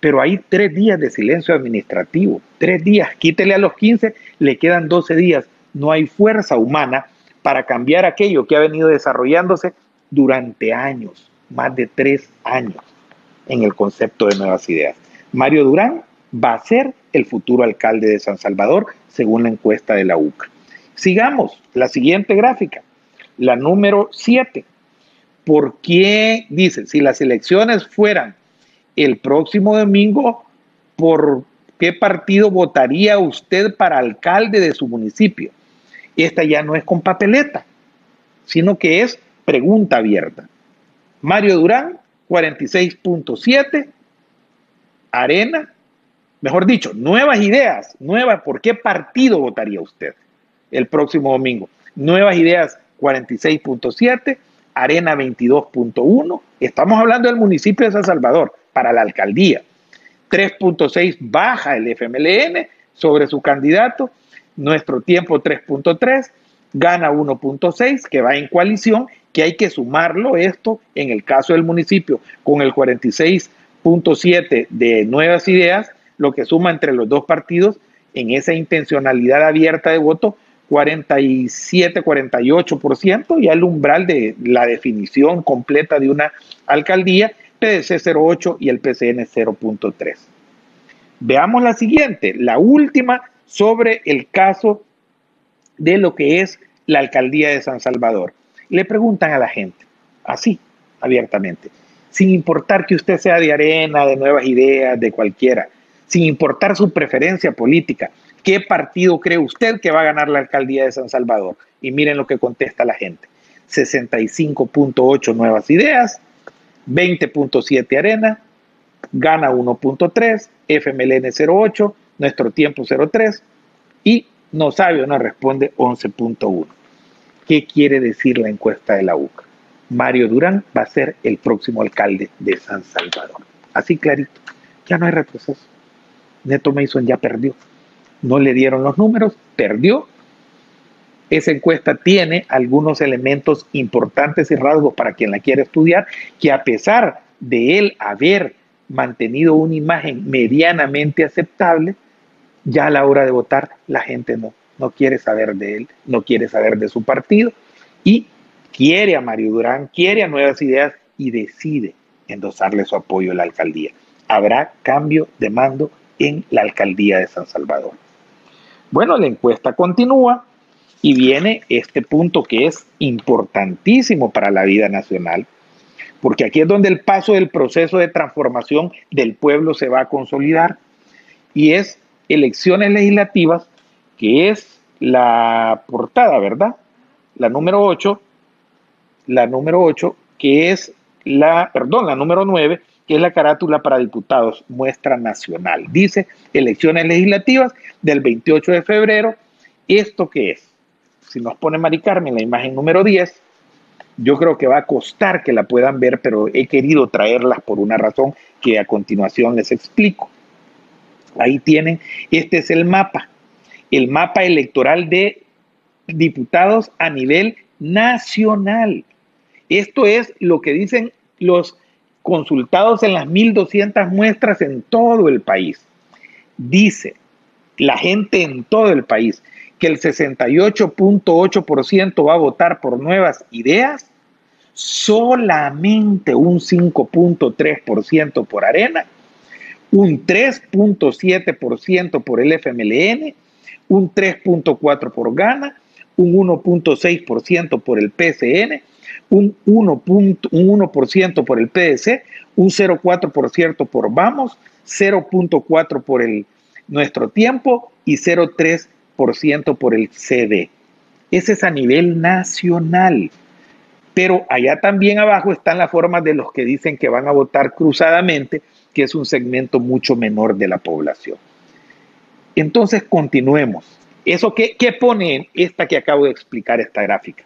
pero hay tres días de silencio administrativo, tres días, quítele a los 15, le quedan 12 días. No hay fuerza humana para cambiar aquello que ha venido desarrollándose durante años, más de tres años, en el concepto de nuevas ideas. Mario Durán va a ser el futuro alcalde de San Salvador, según la encuesta de la UCA. Sigamos, la siguiente gráfica, la número 7. ¿Por qué, dice, si las elecciones fueran el próximo domingo, ¿por qué partido votaría usted para alcalde de su municipio? Esta ya no es con papeleta, sino que es pregunta abierta. Mario Durán, 46.7, arena, mejor dicho, nuevas ideas, nuevas, ¿por qué partido votaría usted el próximo domingo? Nuevas ideas 46.7, arena 22.1, estamos hablando del municipio de San Salvador para la alcaldía. 3.6 baja el FMLN sobre su candidato, nuestro tiempo 3.3, gana 1.6 que va en coalición, que hay que sumarlo esto en el caso del municipio con el 46 punto siete de nuevas ideas, lo que suma entre los dos partidos en esa intencionalidad abierta de voto 47-48%, ya el umbral de la definición completa de una alcaldía, PDC 0.8 y el PCN 0.3. Veamos la siguiente, la última sobre el caso de lo que es la alcaldía de San Salvador. Le preguntan a la gente, así, abiertamente, sin importar que usted sea de arena, de nuevas ideas, de cualquiera, sin importar su preferencia política, ¿qué partido cree usted que va a ganar la alcaldía de San Salvador? Y miren lo que contesta la gente. 65.8 nuevas ideas, 20.7 arena, gana 1.3, FMLN 0.8, nuestro tiempo 0.3 y no sabe o no responde 11.1. ¿Qué quiere decir la encuesta de la UCA? Mario Durán va a ser el próximo alcalde de San Salvador. Así clarito, ya no hay retroceso. Neto Mason ya perdió. No le dieron los números, perdió. esa encuesta tiene algunos elementos importantes y rasgos para quien la quiera estudiar, que a pesar de él haber mantenido una imagen medianamente aceptable, ya a la hora de votar la gente no, no quiere saber de él, no quiere saber de su partido y quiere a Mario Durán, quiere a Nuevas Ideas y decide endosarle su apoyo a la alcaldía. Habrá cambio de mando en la alcaldía de San Salvador. Bueno, la encuesta continúa y viene este punto que es importantísimo para la vida nacional, porque aquí es donde el paso del proceso de transformación del pueblo se va a consolidar y es elecciones legislativas, que es la portada, ¿verdad? La número 8, la número 8, que es la, perdón, la número 9, que es la carátula para diputados, muestra nacional. Dice elecciones legislativas del 28 de febrero. ¿Esto qué es? Si nos pone Mari Carmen la imagen número 10, yo creo que va a costar que la puedan ver, pero he querido traerlas por una razón que a continuación les explico. Ahí tienen, este es el mapa, el mapa electoral de diputados a nivel nacional. Esto es lo que dicen los consultados en las 1.200 muestras en todo el país. Dice la gente en todo el país que el 68.8% va a votar por nuevas ideas, solamente un 5.3% por Arena, un 3.7% por el FMLN, un 3.4% por Gana, un 1.6% por el PCN, un 1%, por el PDC, un 0.4% por Vamos, 0.4% por el Nuestro Tiempo y 0.3% por el CD. Ese es a nivel nacional. Pero allá también abajo están las formas de los que dicen que van a votar cruzadamente, que es un segmento mucho menor de la población. Entonces, continuemos. ¿Eso qué, qué pone esta que acabo de explicar, esta gráfica?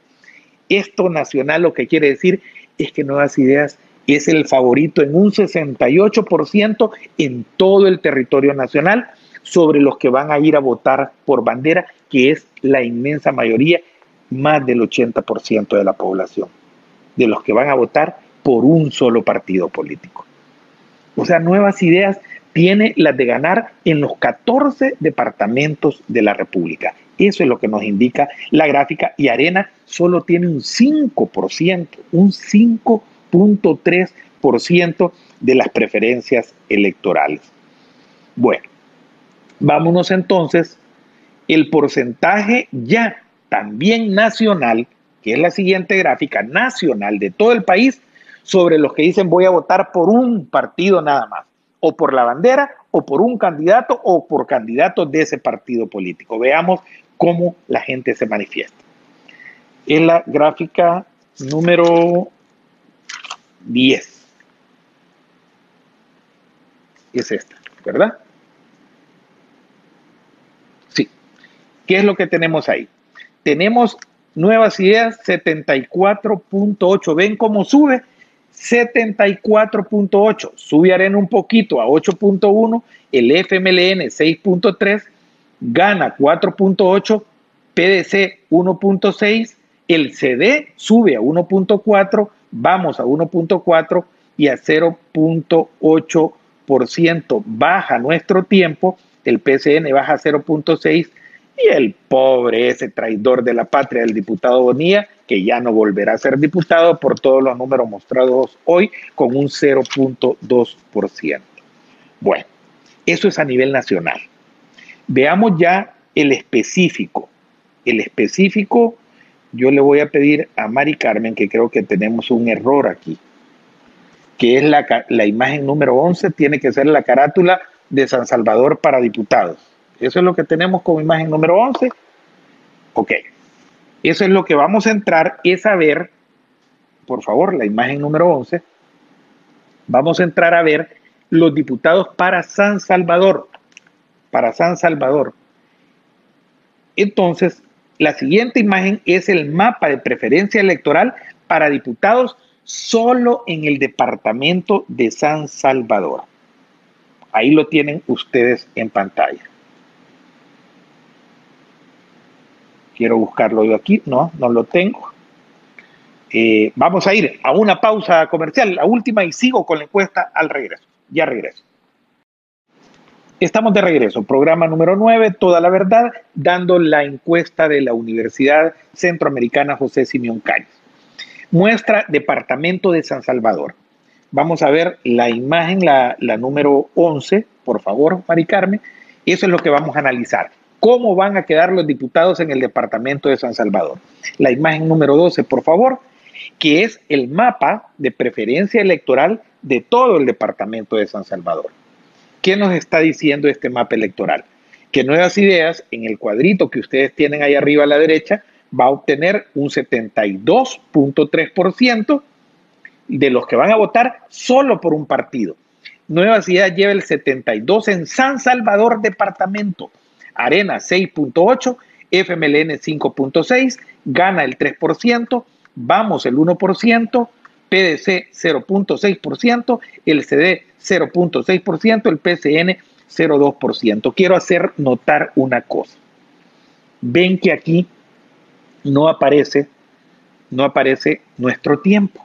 Esto nacional lo que quiere decir es que Nuevas Ideas es el favorito en un 68% en todo el territorio nacional sobre los que van a ir a votar por bandera, que es la inmensa mayoría, más del 80% de la población, de los que van a votar por un solo partido político. O sea, Nuevas Ideas tiene las de ganar en los 14 departamentos de la República. Eso es lo que nos indica la gráfica y Arena solo tiene un 5%, un 5.3% de las preferencias electorales. Bueno, vámonos entonces, el porcentaje ya también nacional, que es la siguiente gráfica nacional de todo el país, sobre los que dicen voy a votar por un partido nada más o por la bandera, o por un candidato, o por candidatos de ese partido político. Veamos cómo la gente se manifiesta. En la gráfica número 10. Es esta, ¿verdad? Sí. ¿Qué es lo que tenemos ahí? Tenemos nuevas ideas 74.8. ¿Ven cómo sube? 74.8, sube Arena un poquito a 8.1, el FMLN 6.3, gana 4.8, PDC 1.6, el CD sube a 1.4, vamos a 1.4 y a 0.8% baja nuestro tiempo, el PCN baja a 0.6 y el pobre, ese traidor de la patria, el diputado Bonilla, que ya no volverá a ser diputado por todos los números mostrados hoy, con un 0.2%. Bueno, eso es a nivel nacional. Veamos ya el específico. El específico, yo le voy a pedir a Mari Carmen, que creo que tenemos un error aquí, que es la, la imagen número 11, tiene que ser la carátula de San Salvador para diputados. Eso es lo que tenemos como imagen número 11. Ok. Eso es lo que vamos a entrar, es a ver, por favor, la imagen número 11. Vamos a entrar a ver los diputados para San Salvador. Para San Salvador. Entonces, la siguiente imagen es el mapa de preferencia electoral para diputados solo en el departamento de San Salvador. Ahí lo tienen ustedes en pantalla. Quiero buscarlo yo aquí. No, no lo tengo. Eh, vamos a ir a una pausa comercial, la última, y sigo con la encuesta al regreso. Ya regreso. Estamos de regreso, programa número 9, Toda la Verdad, dando la encuesta de la Universidad Centroamericana José Simeón Cáñez. Muestra Departamento de San Salvador. Vamos a ver la imagen, la, la número 11, por favor, Mari Carmen. Eso es lo que vamos a analizar. ¿Cómo van a quedar los diputados en el Departamento de San Salvador? La imagen número 12, por favor, que es el mapa de preferencia electoral de todo el Departamento de San Salvador. ¿Qué nos está diciendo este mapa electoral? Que Nuevas Ideas, en el cuadrito que ustedes tienen ahí arriba a la derecha, va a obtener un 72.3% de los que van a votar solo por un partido. Nuevas Ideas lleva el 72 en San Salvador Departamento, Arena 6.8, FMLN 5.6, gana el 3%, Vamos el 1%, PDC 0.6%, el CD 0.6%, el PCN 0.2%. Quiero hacer notar una cosa. Ven que aquí no aparece, no aparece nuestro tiempo.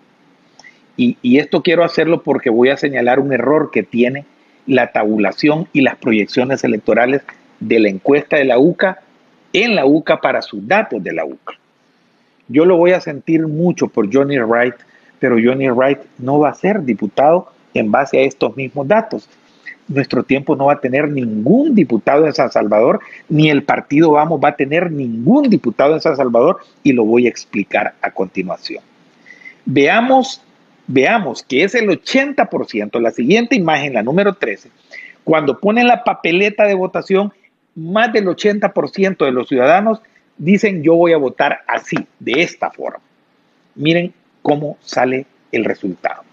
Y, y, esto quiero hacerlo porque voy a señalar un error que tiene la tabulación y las proyecciones electorales de la encuesta de la UCA en la UCA para sus datos de la UCA. Yo lo voy a sentir mucho por Johnny Wright, pero Johnny Wright no va a ser diputado en base a estos mismos datos. Nuestro tiempo no va a tener ningún diputado en San Salvador, ni el partido Vamos va a tener ningún diputado en San Salvador, y lo voy a explicar a continuación. Veamos, veamos que es el 80%, la siguiente imagen, la número 13, cuando ponen la papeleta de votación, más del 80% de los ciudadanos dicen yo voy a votar así, de esta forma. Miren cómo sale el resultado.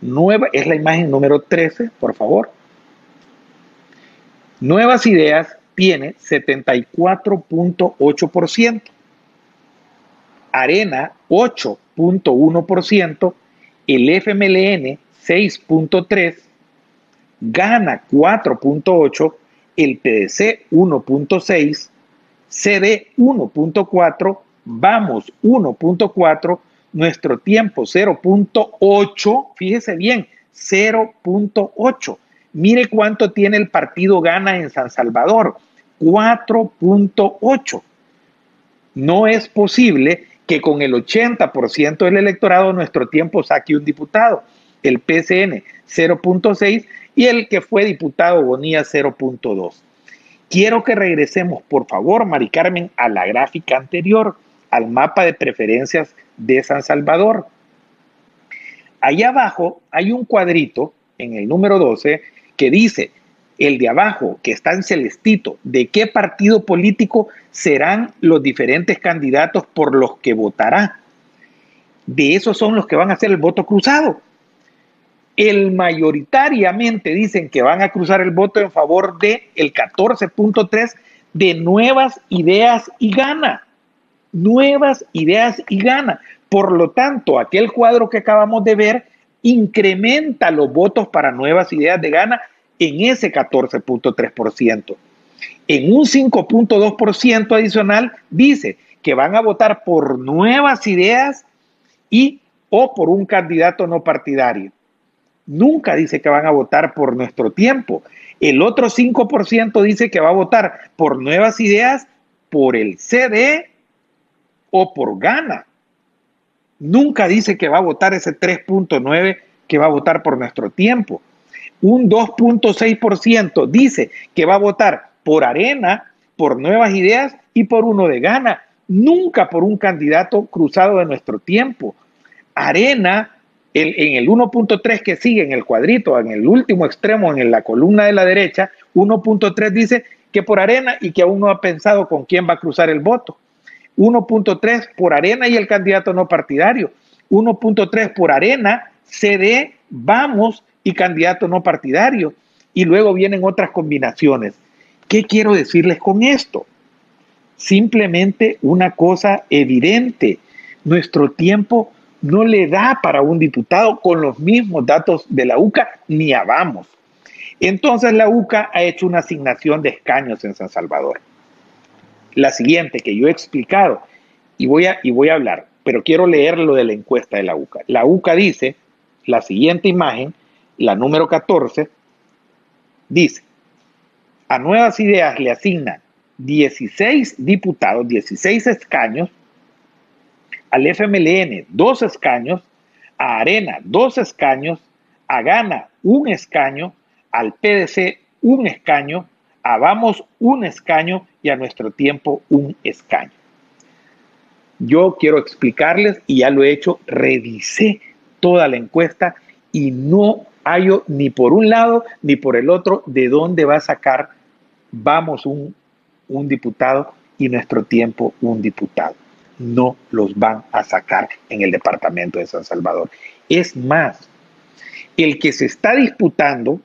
Nueva, es la imagen número 13, por favor. Nuevas Ideas tiene 74.8%. Arena 8.1%. El FMLN 6.3%. Gana 4.8% el PDC 1.6, CD 1.4, vamos 1.4, nuestro tiempo 0.8, fíjese bien, 0.8. Mire cuánto tiene el partido Gana en San Salvador, 4.8. No es posible que con el 80% del electorado nuestro tiempo saque un diputado. El PCN 0.6 y el que fue diputado Bonilla 0.2. Quiero que regresemos, por favor, Mari Carmen, a la gráfica anterior, al mapa de preferencias de San Salvador. Ahí abajo hay un cuadrito en el número 12 que dice, el de abajo, que está en celestito, de qué partido político serán los diferentes candidatos por los que votará. De esos son los que van a hacer el voto cruzado el mayoritariamente dicen que van a cruzar el voto en favor de el 14.3 de nuevas ideas y gana. Nuevas ideas y gana. Por lo tanto, aquel cuadro que acabamos de ver incrementa los votos para nuevas ideas de gana en ese 14.3%. En un 5.2% adicional dice que van a votar por nuevas ideas y o por un candidato no partidario nunca dice que van a votar por nuestro tiempo. El otro 5% dice que va a votar por nuevas ideas, por el CD o por Gana. Nunca dice que va a votar ese 3.9 que va a votar por nuestro tiempo. Un 2.6% dice que va a votar por Arena, por nuevas ideas y por uno de Gana. Nunca por un candidato cruzado de nuestro tiempo. Arena en el 1.3 que sigue en el cuadrito, en el último extremo, en la columna de la derecha, 1.3 dice que por arena y que aún no ha pensado con quién va a cruzar el voto. 1.3 por arena y el candidato no partidario. 1.3 por arena, CD, vamos y candidato no partidario. Y luego vienen otras combinaciones. ¿Qué quiero decirles con esto? Simplemente una cosa evidente. Nuestro tiempo no le da para un diputado con los mismos datos de la UCA ni a vamos. Entonces la UCA ha hecho una asignación de escaños en San Salvador. La siguiente que yo he explicado y voy a, y voy a hablar, pero quiero leer lo de la encuesta de la UCA. La UCA dice, la siguiente imagen, la número 14, dice, a nuevas ideas le asignan 16 diputados, 16 escaños, al FMLN dos escaños, a Arena dos escaños, a Gana un escaño, al PDC un escaño, a Vamos un escaño y a nuestro tiempo un escaño. Yo quiero explicarles, y ya lo he hecho, revisé toda la encuesta y no hallo ni por un lado ni por el otro de dónde va a sacar Vamos un, un diputado y nuestro tiempo un diputado. No los van a sacar en el departamento de San Salvador. Es más, el que se está disputando,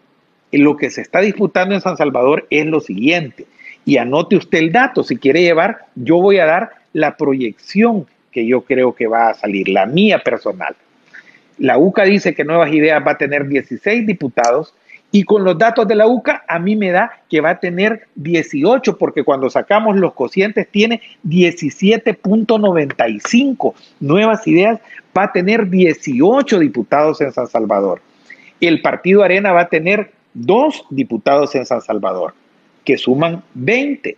lo que se está disputando en San Salvador es lo siguiente. Y anote usted el dato, si quiere llevar, yo voy a dar la proyección que yo creo que va a salir, la mía personal. La UCA dice que Nuevas Ideas va a tener 16 diputados y con los datos de la UCA a mí me da que va a tener 18 porque cuando sacamos los cocientes tiene 17.95. Nuevas Ideas va a tener 18 diputados en San Salvador. El Partido Arena va a tener dos diputados en San Salvador que suman 20.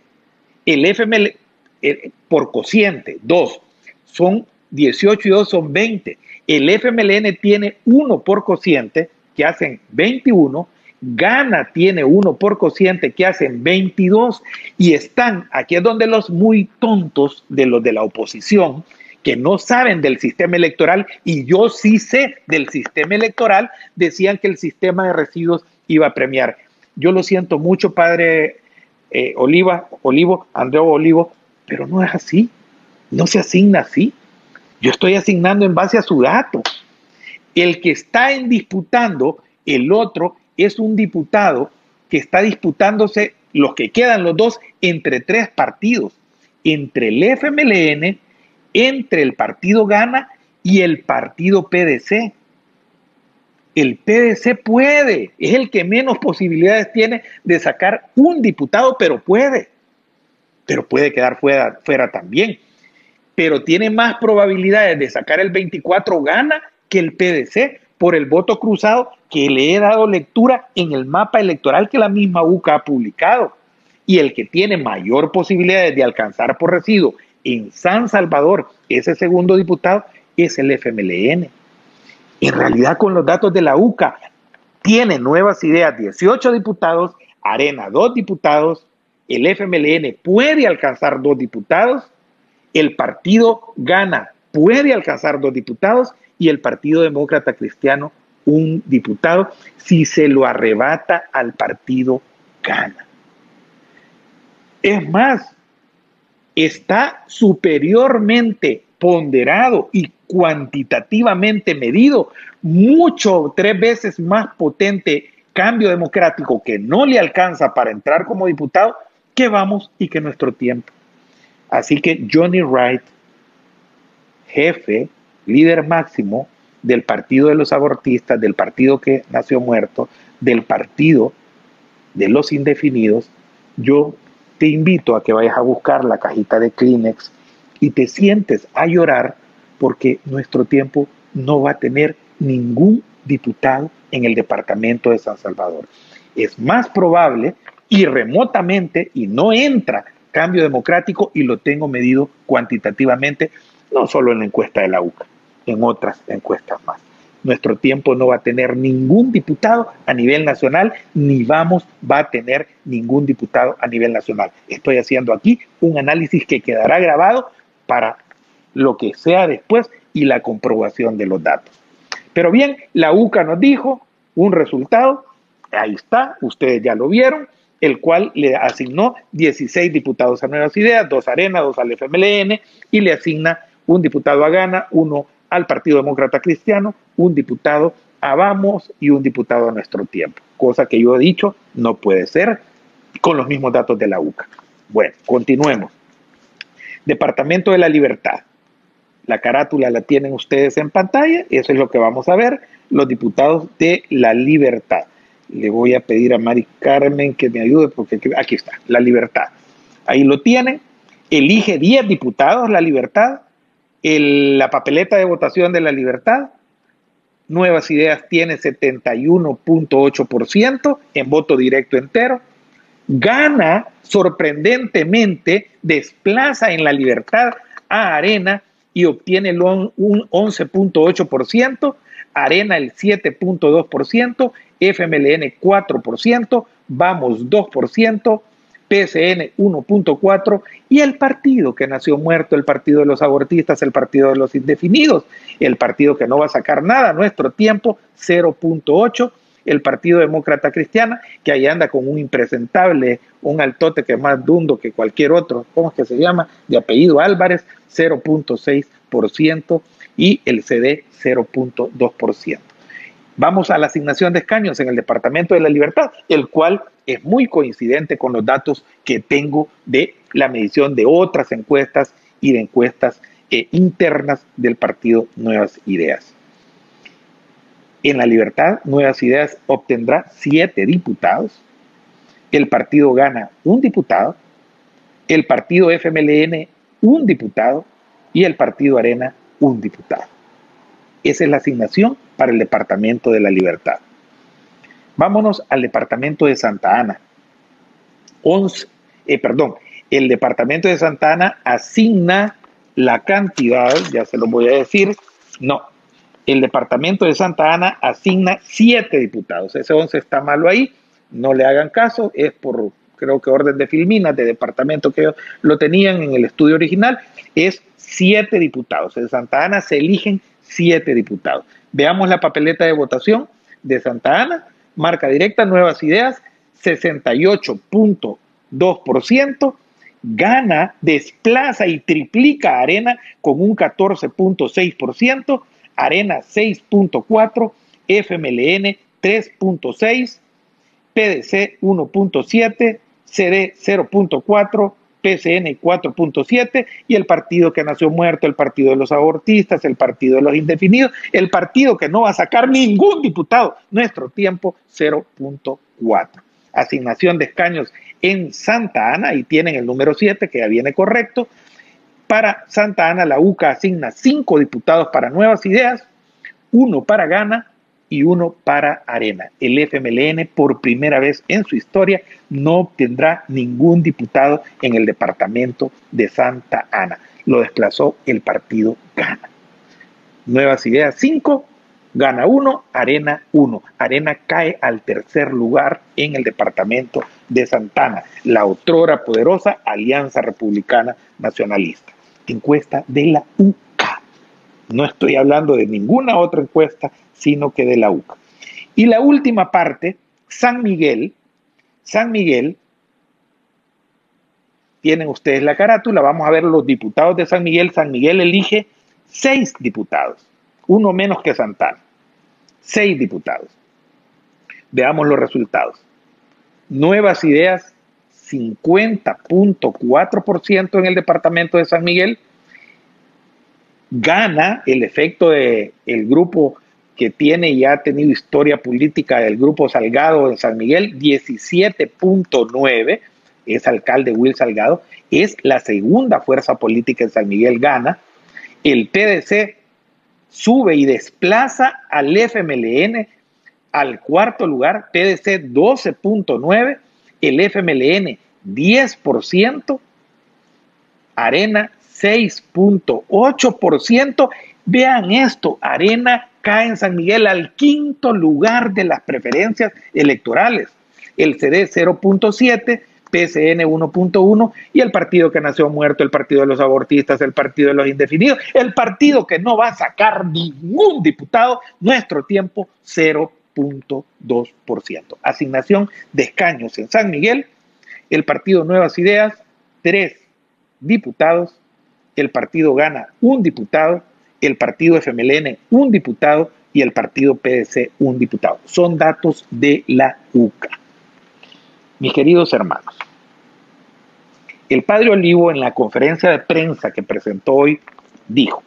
El FML eh, por cociente, dos, son 18 y 2 son 20. El FMLN tiene uno por cociente, que hacen 21. Gana tiene uno por cociente, que hacen 22. Y están, aquí es donde los muy tontos de los de la oposición, que no saben del sistema electoral, y yo sí sé del sistema electoral, decían que el sistema de residuos iba a premiar. Yo lo siento mucho, padre eh, Oliva, Olivo, Andreu Olivo, pero no es así. No se asigna así. Yo estoy asignando en base a su dato. El que está en disputando, el otro es un diputado que está disputándose los que quedan los dos entre tres partidos, entre el FMLN, entre el partido Gana y el partido PDC. El PDC puede, es el que menos posibilidades tiene de sacar un diputado, pero puede pero puede quedar fuera, también. Pero tiene más probabilidades de sacar el 24 gana que el PDC por el voto cruzado que le he dado lectura en el mapa electoral que la misma UCA ha publicado. Y el que tiene mayor posibilidades de alcanzar por residuo en San Salvador ese segundo diputado es el FMLN. En realidad, con los datos de la UCA, tiene nuevas ideas 18 diputados, Arena 2 diputados, el FMLN puede alcanzar dos diputados, el partido gana puede alcanzar dos diputados y el Partido Demócrata Cristiano un diputado si se lo arrebata al partido gana. Es más, está superiormente ponderado y cuantitativamente medido, mucho, tres veces más potente cambio democrático que no le alcanza para entrar como diputado que vamos y que nuestro tiempo. Así que Johnny Wright, jefe, líder máximo del partido de los abortistas, del partido que nació muerto, del partido de los indefinidos, yo te invito a que vayas a buscar la cajita de Kleenex y te sientes a llorar porque nuestro tiempo no va a tener ningún diputado en el departamento de San Salvador. Es más probable y remotamente y no entra cambio democrático y lo tengo medido cuantitativamente, no solo en la encuesta de la UCA, en otras encuestas más. Nuestro tiempo no va a tener ningún diputado a nivel nacional, ni vamos, va a tener ningún diputado a nivel nacional. Estoy haciendo aquí un análisis que quedará grabado para lo que sea después y la comprobación de los datos. Pero bien, la UCA nos dijo un resultado, ahí está, ustedes ya lo vieron, el cual le asignó 16 diputados a Nuevas Ideas, dos a Arena, dos al FMLN, y le asigna un diputado a Gana, uno al Partido Demócrata Cristiano, un diputado a Vamos y un diputado a Nuestro Tiempo, cosa que yo he dicho no puede ser con los mismos datos de la UCA. Bueno, continuemos. Departamento de la Libertad. La carátula la tienen ustedes en pantalla, eso es lo que vamos a ver, los diputados de la Libertad. Le voy a pedir a Mari Carmen que me ayude porque aquí está, la libertad. Ahí lo tienen. elige 10 diputados, la libertad, la papeleta de votación de la libertad, Nuevas Ideas tiene 71.8% en voto directo entero, gana sorprendentemente, desplaza en la libertad a Arena y obtiene un 11.8%, Arena el 7.2%, FMLN 4%, Vamos 2%, PSN 1.4 y el partido que nació muerto, el partido de los abortistas, el partido de los indefinidos, el partido que no va a sacar nada, nuestro tiempo 0.8, el Partido Demócrata Cristiana, que ahí anda con un impresentable, un altote que es más dundo que cualquier otro, ¿cómo es que se llama? De apellido Álvarez, 0.6% y el CD 0.2%. Vamos a la asignación de escaños en el Departamento de la Libertad, el cual es muy coincidente con los datos que tengo de la medición de otras encuestas y de encuestas eh, internas del partido Nuevas Ideas. En la Libertad, Nuevas Ideas obtendrá siete diputados, el partido gana un diputado, el partido FMLN un diputado y el partido Arena un diputado. Esa es la asignación para el Departamento de la Libertad. Vámonos al Departamento de Santa Ana. 11, eh, perdón, el Departamento de Santa Ana asigna la cantidad, ya se lo voy a decir, no, el Departamento de Santa Ana asigna siete diputados. Ese 11 está malo ahí, no le hagan caso, es por, creo que orden de Filminas, de departamento que lo tenían en el estudio original, es siete diputados. En Santa Ana se eligen siete diputados. Veamos la papeleta de votación de Santa Ana, marca directa, nuevas ideas, 68.2%, gana, desplaza y triplica Arena con un 14.6%, Arena 6.4%, FMLN 3.6%, PDC 1.7%, CD 0.4%, PCN 4.7 y el partido que nació muerto, el partido de los abortistas, el partido de los indefinidos, el partido que no va a sacar ningún diputado, nuestro tiempo 0.4. Asignación de escaños en Santa Ana, y tienen el número 7 que ya viene correcto. Para Santa Ana, la UCA asigna 5 diputados para nuevas ideas, uno para Gana, y uno para Arena. El FMLN por primera vez en su historia no obtendrá ningún diputado en el departamento de Santa Ana. Lo desplazó el partido Gana. Nuevas ideas 5, gana 1, Arena 1. Arena cae al tercer lugar en el departamento de Santana, la otrora poderosa Alianza Republicana Nacionalista. Encuesta de la UCA. No estoy hablando de ninguna otra encuesta sino que de la UCA. Y la última parte, San Miguel, San Miguel, tienen ustedes la carátula, vamos a ver los diputados de San Miguel. San Miguel elige seis diputados, uno menos que Santana, seis diputados. Veamos los resultados. Nuevas ideas, 50.4% en el departamento de San Miguel. Gana el efecto del el grupo que tiene y ha tenido historia política del Grupo Salgado en San Miguel, 17.9, es alcalde Will Salgado, es la segunda fuerza política en San Miguel, gana. El PDC sube y desplaza al FMLN al cuarto lugar, PDC 12.9, el FMLN 10%, Arena 6.8%. Vean esto, Arena cae en San Miguel al quinto lugar de las preferencias electorales. El CD 0.7, PCN 1.1 y el partido que nació muerto, el partido de los abortistas, el partido de los indefinidos, el partido que no va a sacar ningún diputado, nuestro tiempo 0.2%. Asignación de escaños en San Miguel, el partido Nuevas Ideas, tres diputados, el partido gana un diputado, el partido FMLN un diputado y el partido PDC un diputado. Son datos de la UCA. Mis queridos hermanos, el padre Olivo en la conferencia de prensa que presentó hoy dijo,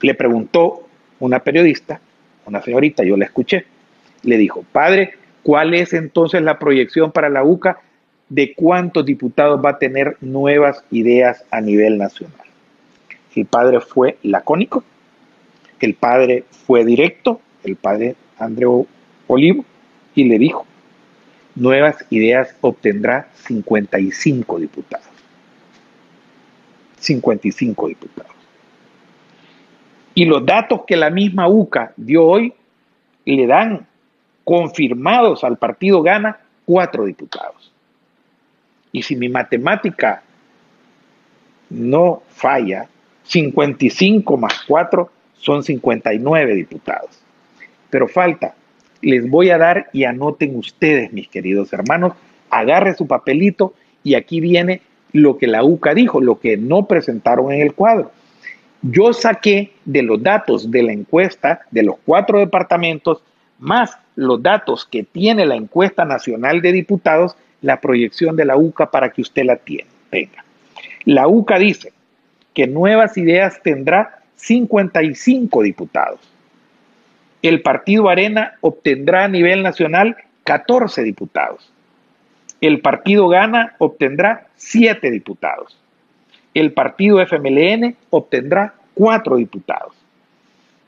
le preguntó una periodista, una señorita, yo la escuché, le dijo, padre, ¿cuál es entonces la proyección para la UCA de cuántos diputados va a tener nuevas ideas a nivel nacional. El padre fue lacónico, el padre fue directo, el padre Andreu Olivo, y le dijo, Nuevas Ideas obtendrá 55 diputados. 55 diputados. Y los datos que la misma UCA dio hoy le dan confirmados al partido Gana cuatro diputados. Y si mi matemática no falla, 55 más 4 son 59 diputados. Pero falta les voy a dar y anoten ustedes, mis queridos hermanos, agarre su papelito y aquí viene lo que la UCA dijo, lo que no presentaron en el cuadro. Yo saqué de los datos de la encuesta de los cuatro departamentos, más los datos que tiene la encuesta nacional de diputados, la proyección de la UCA para que usted la tenga. La UCA dice que Nuevas Ideas tendrá 55 diputados el partido Arena obtendrá a nivel nacional 14 diputados. El partido Gana obtendrá 7 diputados. El partido FMLN obtendrá 4 diputados.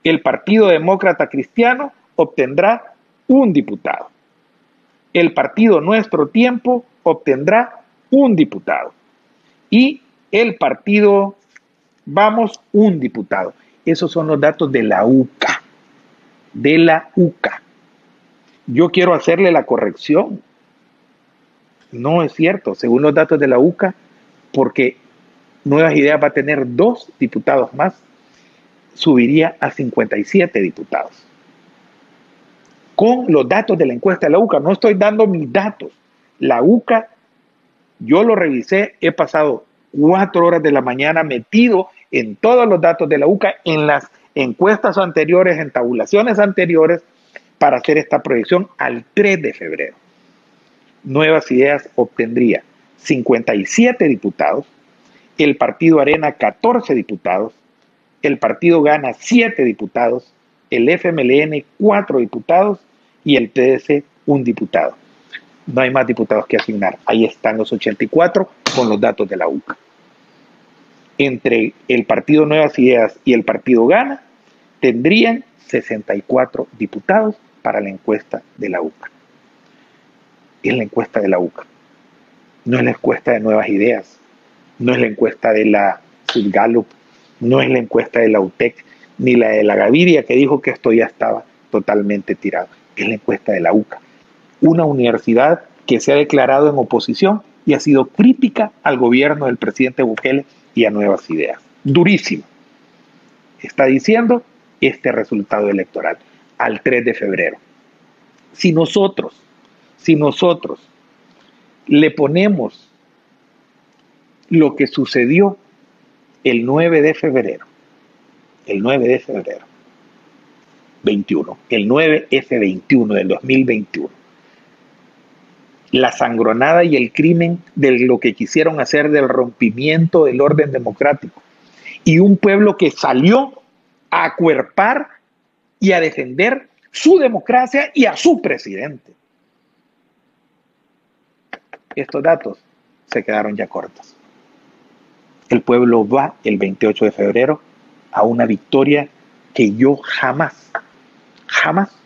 El partido Demócrata Cristiano obtendrá un diputado. El partido Nuestro Tiempo obtendrá un diputado. Y el partido Vamos, un diputado. Esos son los datos de la UCA de la UCA. Yo quiero hacerle la corrección. No es cierto, según los datos de la UCA, porque Nuevas Ideas va a tener dos diputados más, subiría a 57 diputados. Con los datos de la encuesta de la UCA, no estoy dando mis datos. La UCA, yo lo revisé, he pasado cuatro horas de la mañana metido en todos los datos de la UCA, en las encuestas anteriores, en tabulaciones anteriores, para hacer esta proyección al 3 de febrero. Nuevas Ideas obtendría 57 diputados, el Partido Arena 14 diputados, el Partido Gana 7 diputados, el FMLN 4 diputados y el PDC un diputado. No hay más diputados que asignar. Ahí están los 84 con los datos de la UCA entre el Partido Nuevas Ideas y el Partido Gana, tendrían 64 diputados para la encuesta de la UCA. Es la encuesta de la UCA. No es la encuesta de Nuevas Ideas, no es la encuesta de la Gallup, no es la encuesta de la UTEC, ni la de la Gaviria que dijo que esto ya estaba totalmente tirado. Es la encuesta de la UCA. Una universidad que se ha declarado en oposición y ha sido crítica al gobierno del presidente Bukele y a nuevas ideas. Durísimo. Está diciendo este resultado electoral al 3 de febrero. Si nosotros, si nosotros le ponemos lo que sucedió el 9 de febrero, el 9 de febrero 21, el 9F21 del 2021, la sangronada y el crimen de lo que quisieron hacer del rompimiento del orden democrático. Y un pueblo que salió a acuerpar y a defender su democracia y a su presidente. Estos datos se quedaron ya cortos. El pueblo va el 28 de febrero a una victoria que yo jamás, jamás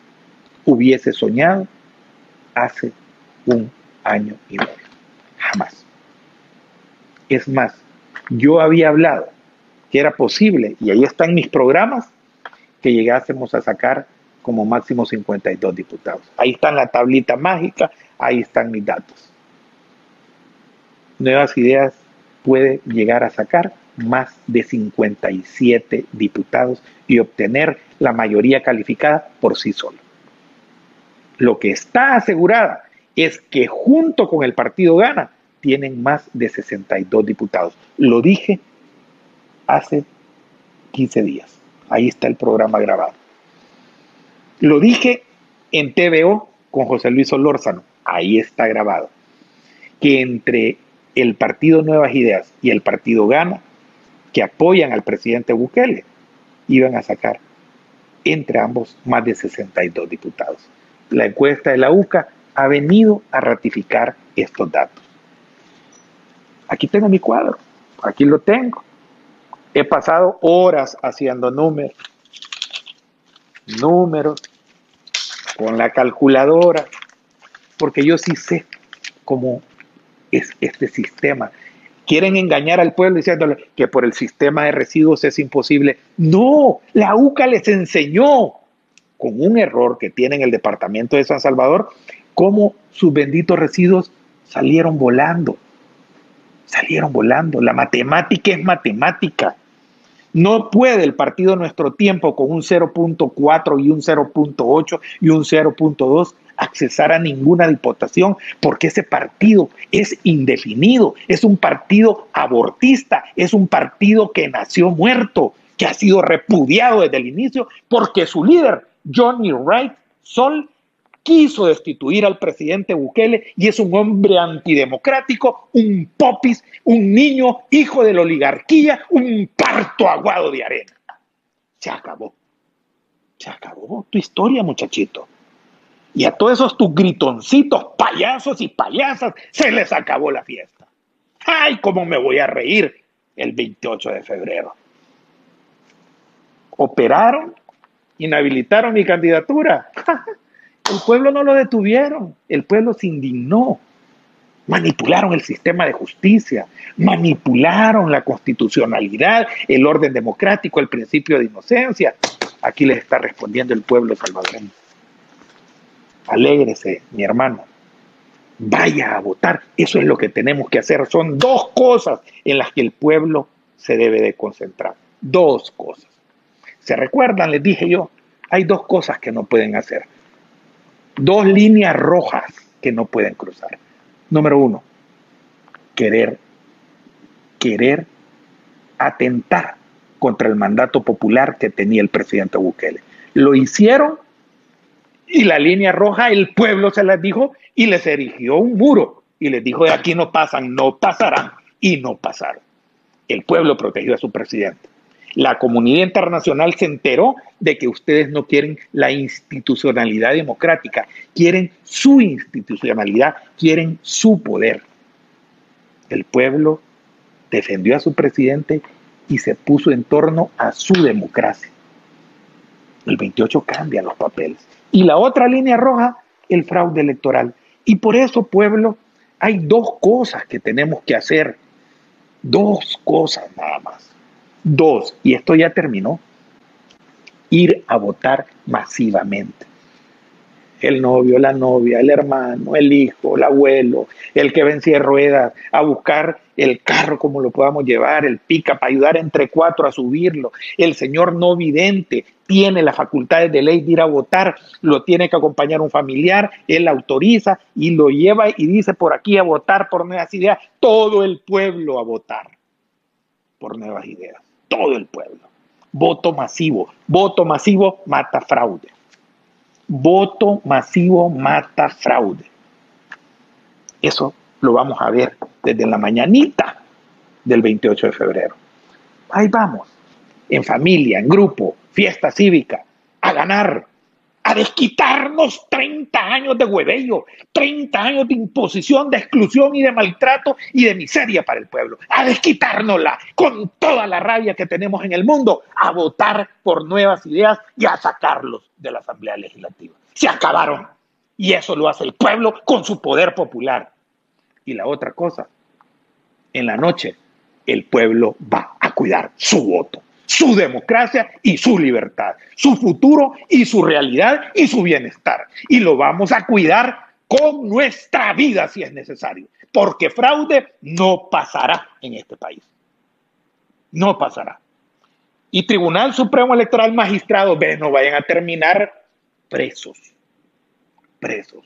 hubiese soñado hace un año y medio. Jamás. Es más, yo había hablado que era posible, y ahí están mis programas, que llegásemos a sacar como máximo 52 diputados. Ahí está la tablita mágica, ahí están mis datos. Nuevas Ideas puede llegar a sacar más de 57 diputados y obtener la mayoría calificada por sí solo. Lo que está asegurada es que junto con el partido Gana tienen más de 62 diputados. Lo dije hace 15 días. Ahí está el programa grabado. Lo dije en TVO con José Luis Olórzano. Ahí está grabado. Que entre el partido Nuevas Ideas y el partido Gana, que apoyan al presidente Bukele, iban a sacar entre ambos más de 62 diputados. La encuesta de la UCA ha venido a ratificar estos datos. Aquí tengo mi cuadro, aquí lo tengo. He pasado horas haciendo números, números, con la calculadora, porque yo sí sé cómo es este sistema. Quieren engañar al pueblo diciéndole que por el sistema de residuos es imposible. No, la UCA les enseñó con un error que tiene en el departamento de San Salvador, cómo sus benditos residuos salieron volando. Salieron volando. La matemática es matemática. No puede el partido Nuestro Tiempo con un 0.4 y un 0.8 y un 0.2 accesar a ninguna diputación porque ese partido es indefinido, es un partido abortista, es un partido que nació muerto, que ha sido repudiado desde el inicio porque su líder, Johnny Wright Sol, quiso destituir al presidente Bukele y es un hombre antidemocrático, un popis, un niño hijo de la oligarquía, un parto aguado de arena. Se acabó. Se acabó tu historia, muchachito. Y a todos esos tus gritoncitos, payasos y payasas, se les acabó la fiesta. ¡Ay, cómo me voy a reír el 28 de febrero! Operaron, inhabilitaron mi candidatura. *laughs* El pueblo no lo detuvieron, el pueblo se indignó. Manipularon el sistema de justicia, manipularon la constitucionalidad, el orden democrático, el principio de inocencia. Aquí les está respondiendo el pueblo salvadoreño. Alégrese, mi hermano. Vaya a votar. Eso es lo que tenemos que hacer. Son dos cosas en las que el pueblo se debe de concentrar. Dos cosas. ¿Se recuerdan? Les dije yo, hay dos cosas que no pueden hacer dos líneas rojas que no pueden cruzar. Número uno, querer, querer atentar contra el mandato popular que tenía el presidente Bukele. Lo hicieron y la línea roja, el pueblo se las dijo y les erigió un muro y les dijo de aquí no pasan, no pasarán y no pasaron. El pueblo protegió a su presidente. La comunidad internacional se enteró de que ustedes no quieren la institucionalidad democrática, quieren su institucionalidad, quieren su poder. El pueblo defendió a su presidente y se puso en torno a su democracia. El 28 cambia los papeles. Y la otra línea roja, el fraude electoral. Y por eso, pueblo, hay dos cosas que tenemos que hacer. Dos cosas nada más. Dos, y esto ya terminó, ir a votar masivamente. El novio, la novia, el hermano, el hijo, el abuelo, el que vencía ruedas, a buscar el carro como lo podamos llevar, el pica para ayudar entre cuatro a subirlo. El señor no vidente tiene las facultades de ley de ir a votar, lo tiene que acompañar un familiar, él autoriza y lo lleva y dice por aquí a votar por nuevas ideas, todo el pueblo a votar por nuevas ideas todo el pueblo. Voto masivo. Voto masivo mata fraude. Voto masivo mata fraude. Eso lo vamos a ver desde la mañanita del 28 de febrero. Ahí vamos, en familia, en grupo, fiesta cívica, a ganar, a desquitarnos 30 años de huevello, 30 años de imposición, de exclusión y de maltrato y de miseria para el pueblo, a desquitárnosla con toda la rabia que tenemos en el mundo, a votar por nuevas ideas y a sacarlos de la Asamblea Legislativa. Se acabaron. Y eso lo hace el pueblo con su poder popular. Y la otra cosa, en la noche el pueblo va a cuidar su voto su democracia y su libertad, su futuro y su realidad y su bienestar. Y lo vamos a cuidar con nuestra vida si es necesario, porque fraude no pasará en este país. No pasará. Y Tribunal Supremo Electoral, magistrado, ve, no vayan a terminar presos. Presos.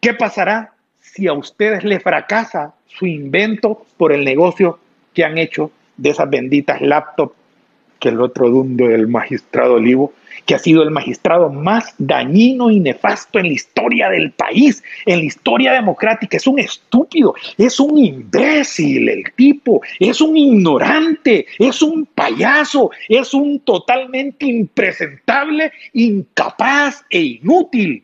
¿Qué pasará si a ustedes les fracasa su invento por el negocio que han hecho de esas benditas laptops que el otro dundo del magistrado Olivo, que ha sido el magistrado más dañino y nefasto en la historia del país, en la historia democrática. Es un estúpido, es un imbécil el tipo, es un ignorante, es un payaso, es un totalmente impresentable, incapaz e inútil.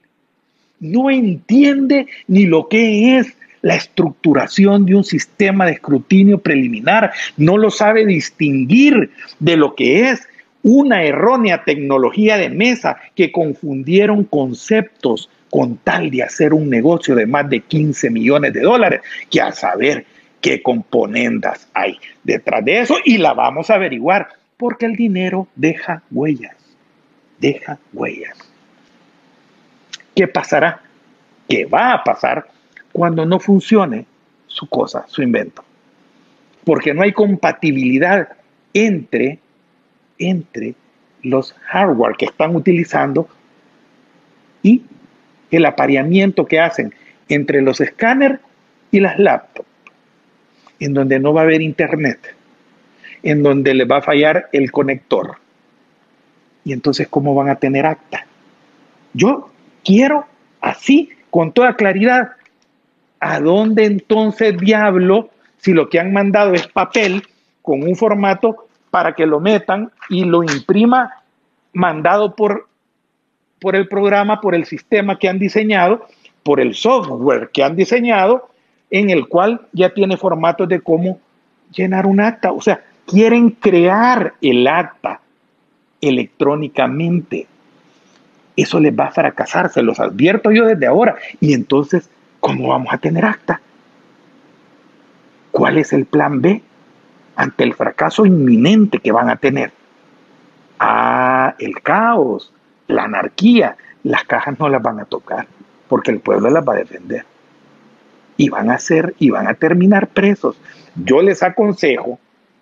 No entiende ni lo que es la estructuración de un sistema de escrutinio preliminar, no lo sabe distinguir de lo que es una errónea tecnología de mesa que confundieron conceptos con tal de hacer un negocio de más de 15 millones de dólares, que a saber qué componendas hay detrás de eso y la vamos a averiguar, porque el dinero deja huellas, deja huellas. ¿Qué pasará? ¿Qué va a pasar cuando no funcione su cosa, su invento? Porque no hay compatibilidad entre, entre los hardware que están utilizando y el apareamiento que hacen entre los escáneres y las laptops, en donde no va a haber internet, en donde le va a fallar el conector. Y entonces, ¿cómo van a tener acta? Yo quiero así, con toda claridad, ¿a dónde entonces diablo, si lo que han mandado es papel con un formato para que lo metan y lo imprima mandado por, por el programa, por el sistema que han diseñado, por el software que han diseñado, en el cual ya tiene formatos de cómo llenar un acta. O sea, quieren crear el acta electrónicamente. Eso les va a fracasar, se los advierto yo desde ahora. Y entonces, ¿cómo vamos a tener acta? ¿Cuál es el plan B ante el fracaso inminente que van a tener? Ah, el caos, la anarquía. Las cajas no las van a tocar porque el pueblo las va a defender. Y van a ser y van a terminar presos. Yo les aconsejo,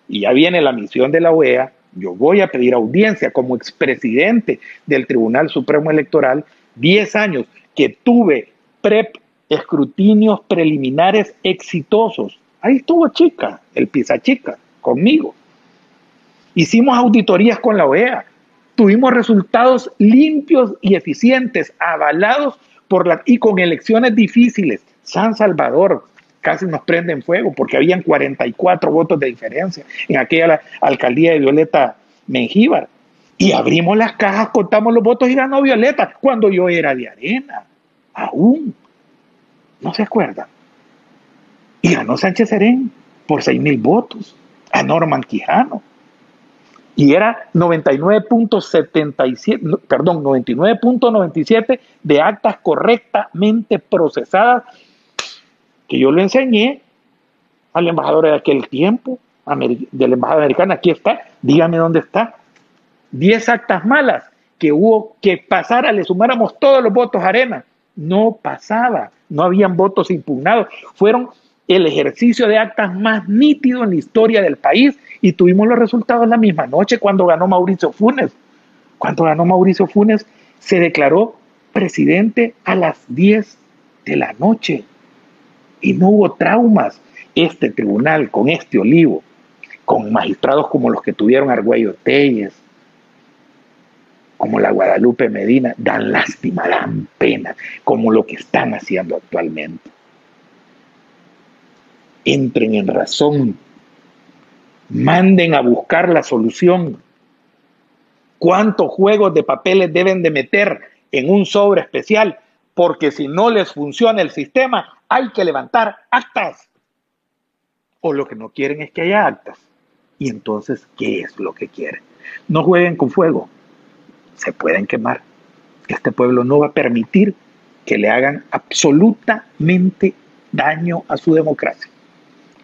y ya viene la misión de la OEA, yo voy a pedir audiencia como expresidente del Tribunal Supremo Electoral, 10 años que tuve PREP, escrutinios preliminares exitosos. Ahí estuvo Chica, el Pisa Chica, conmigo. Hicimos auditorías con la OEA. Tuvimos resultados limpios y eficientes, avalados por la, y con elecciones difíciles. San Salvador, casi nos prenden fuego porque habían 44 votos de diferencia en aquella alcaldía de Violeta Mengíbar. Y abrimos las cajas, contamos los votos y ganó Violeta cuando yo era de arena. Aún. ¿No se acuerdan? Y ganó Sánchez Serén por 6 mil votos a Norman Quijano. Y era 99.77, perdón, 99.97 de actas correctamente procesadas que yo le enseñé al embajador de aquel tiempo, de la embajada americana, aquí está, dígame dónde está. Diez actas malas que hubo que pasar, le sumáramos todos los votos a arena. No pasaba, no habían votos impugnados. Fueron el ejercicio de actas más nítido en la historia del país y tuvimos los resultados la misma noche cuando ganó Mauricio Funes. Cuando ganó Mauricio Funes, se declaró presidente a las 10 de la noche y no hubo traumas. Este tribunal con este olivo, con magistrados como los que tuvieron Argüello Telles, como la Guadalupe Medina, dan lástima, dan pena, como lo que están haciendo actualmente. Entren en razón, manden a buscar la solución. ¿Cuántos juegos de papeles deben de meter en un sobre especial? Porque si no les funciona el sistema, hay que levantar actas. O lo que no quieren es que haya actas. Y entonces, ¿qué es lo que quieren? No jueguen con fuego. Se pueden quemar. Este pueblo no va a permitir que le hagan absolutamente daño a su democracia,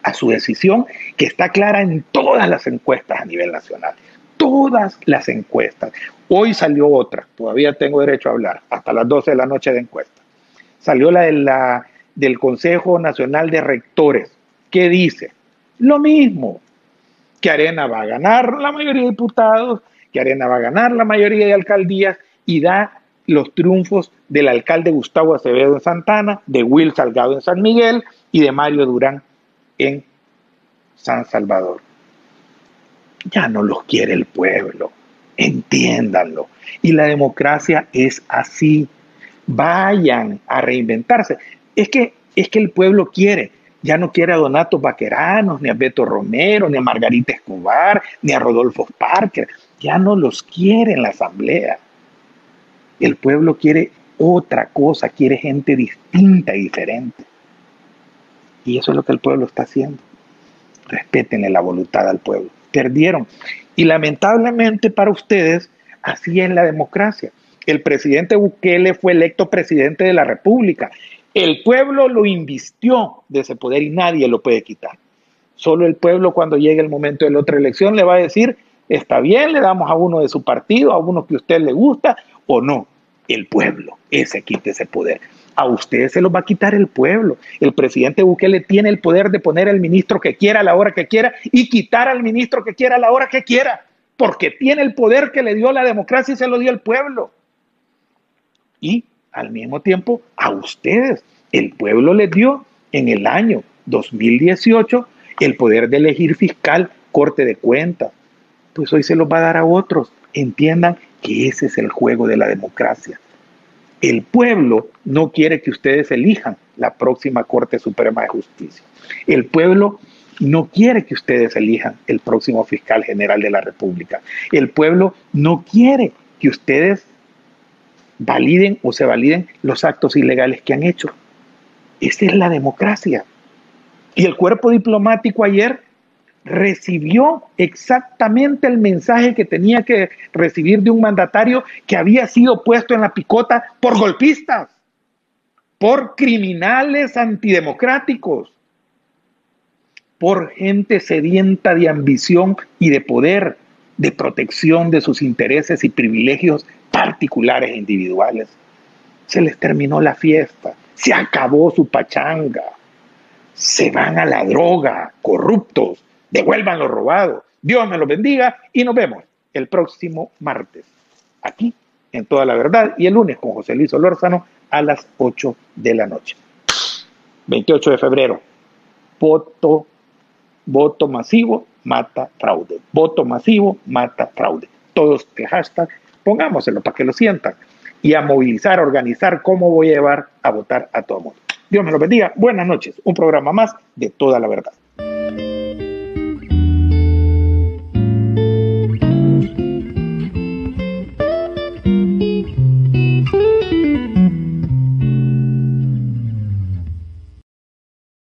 a su decisión, que está clara en todas las encuestas a nivel nacional. Todas las encuestas. Hoy salió otra, todavía tengo derecho a hablar, hasta las 12 de la noche de encuesta. Salió la de la del Consejo Nacional de Rectores, que dice lo mismo, que Arena va a ganar la mayoría de diputados, que Arena va a ganar la mayoría de alcaldías y da los triunfos del alcalde Gustavo Acevedo en Santana, de Will Salgado en San Miguel y de Mario Durán en San Salvador. Ya no los quiere el pueblo, entiéndanlo. Y la democracia es así. Vayan a reinventarse. Es que, es que el pueblo quiere, ya no quiere a Donato Vaqueranos, ni a Beto Romero, ni a Margarita Escobar, ni a Rodolfo Parker, ya no los quiere en la asamblea. El pueblo quiere otra cosa, quiere gente distinta y diferente. Y eso es lo que el pueblo está haciendo. Respeten la voluntad al pueblo. Perdieron. Y lamentablemente para ustedes, así es la democracia. El presidente Bukele fue electo presidente de la República. El pueblo lo invistió de ese poder y nadie lo puede quitar. Solo el pueblo cuando llegue el momento de la otra elección le va a decir, está bien, le damos a uno de su partido, a uno que a usted le gusta o no. El pueblo, ese quite ese poder. A usted se lo va a quitar el pueblo. El presidente Bukele tiene el poder de poner al ministro que quiera a la hora que quiera y quitar al ministro que quiera a la hora que quiera, porque tiene el poder que le dio la democracia y se lo dio el pueblo. Y al mismo tiempo, a ustedes, el pueblo les dio en el año 2018 el poder de elegir fiscal, corte de cuentas. Pues hoy se los va a dar a otros. Entiendan que ese es el juego de la democracia. El pueblo no quiere que ustedes elijan la próxima Corte Suprema de Justicia. El pueblo no quiere que ustedes elijan el próximo fiscal general de la República. El pueblo no quiere que ustedes validen o se validen los actos ilegales que han hecho. Esa es la democracia. Y el cuerpo diplomático ayer recibió exactamente el mensaje que tenía que recibir de un mandatario que había sido puesto en la picota por golpistas, por criminales antidemocráticos, por gente sedienta de ambición y de poder, de protección de sus intereses y privilegios particulares e individuales. Se les terminó la fiesta, se acabó su pachanga se van a la droga, corruptos, devuelvan lo robado. Dios me los bendiga y nos vemos el próximo martes, aquí en Toda la Verdad, y el lunes con José Luis Olórzano a las 8 de la noche. 28 de febrero, voto, voto masivo mata fraude. Voto masivo mata fraude. Todos el hashtag, pongámoselo para que lo sientan y a movilizar, a organizar cómo voy a llevar a votar a todo el mundo. Dios me lo bendiga. Buenas noches. Un programa más de toda la verdad.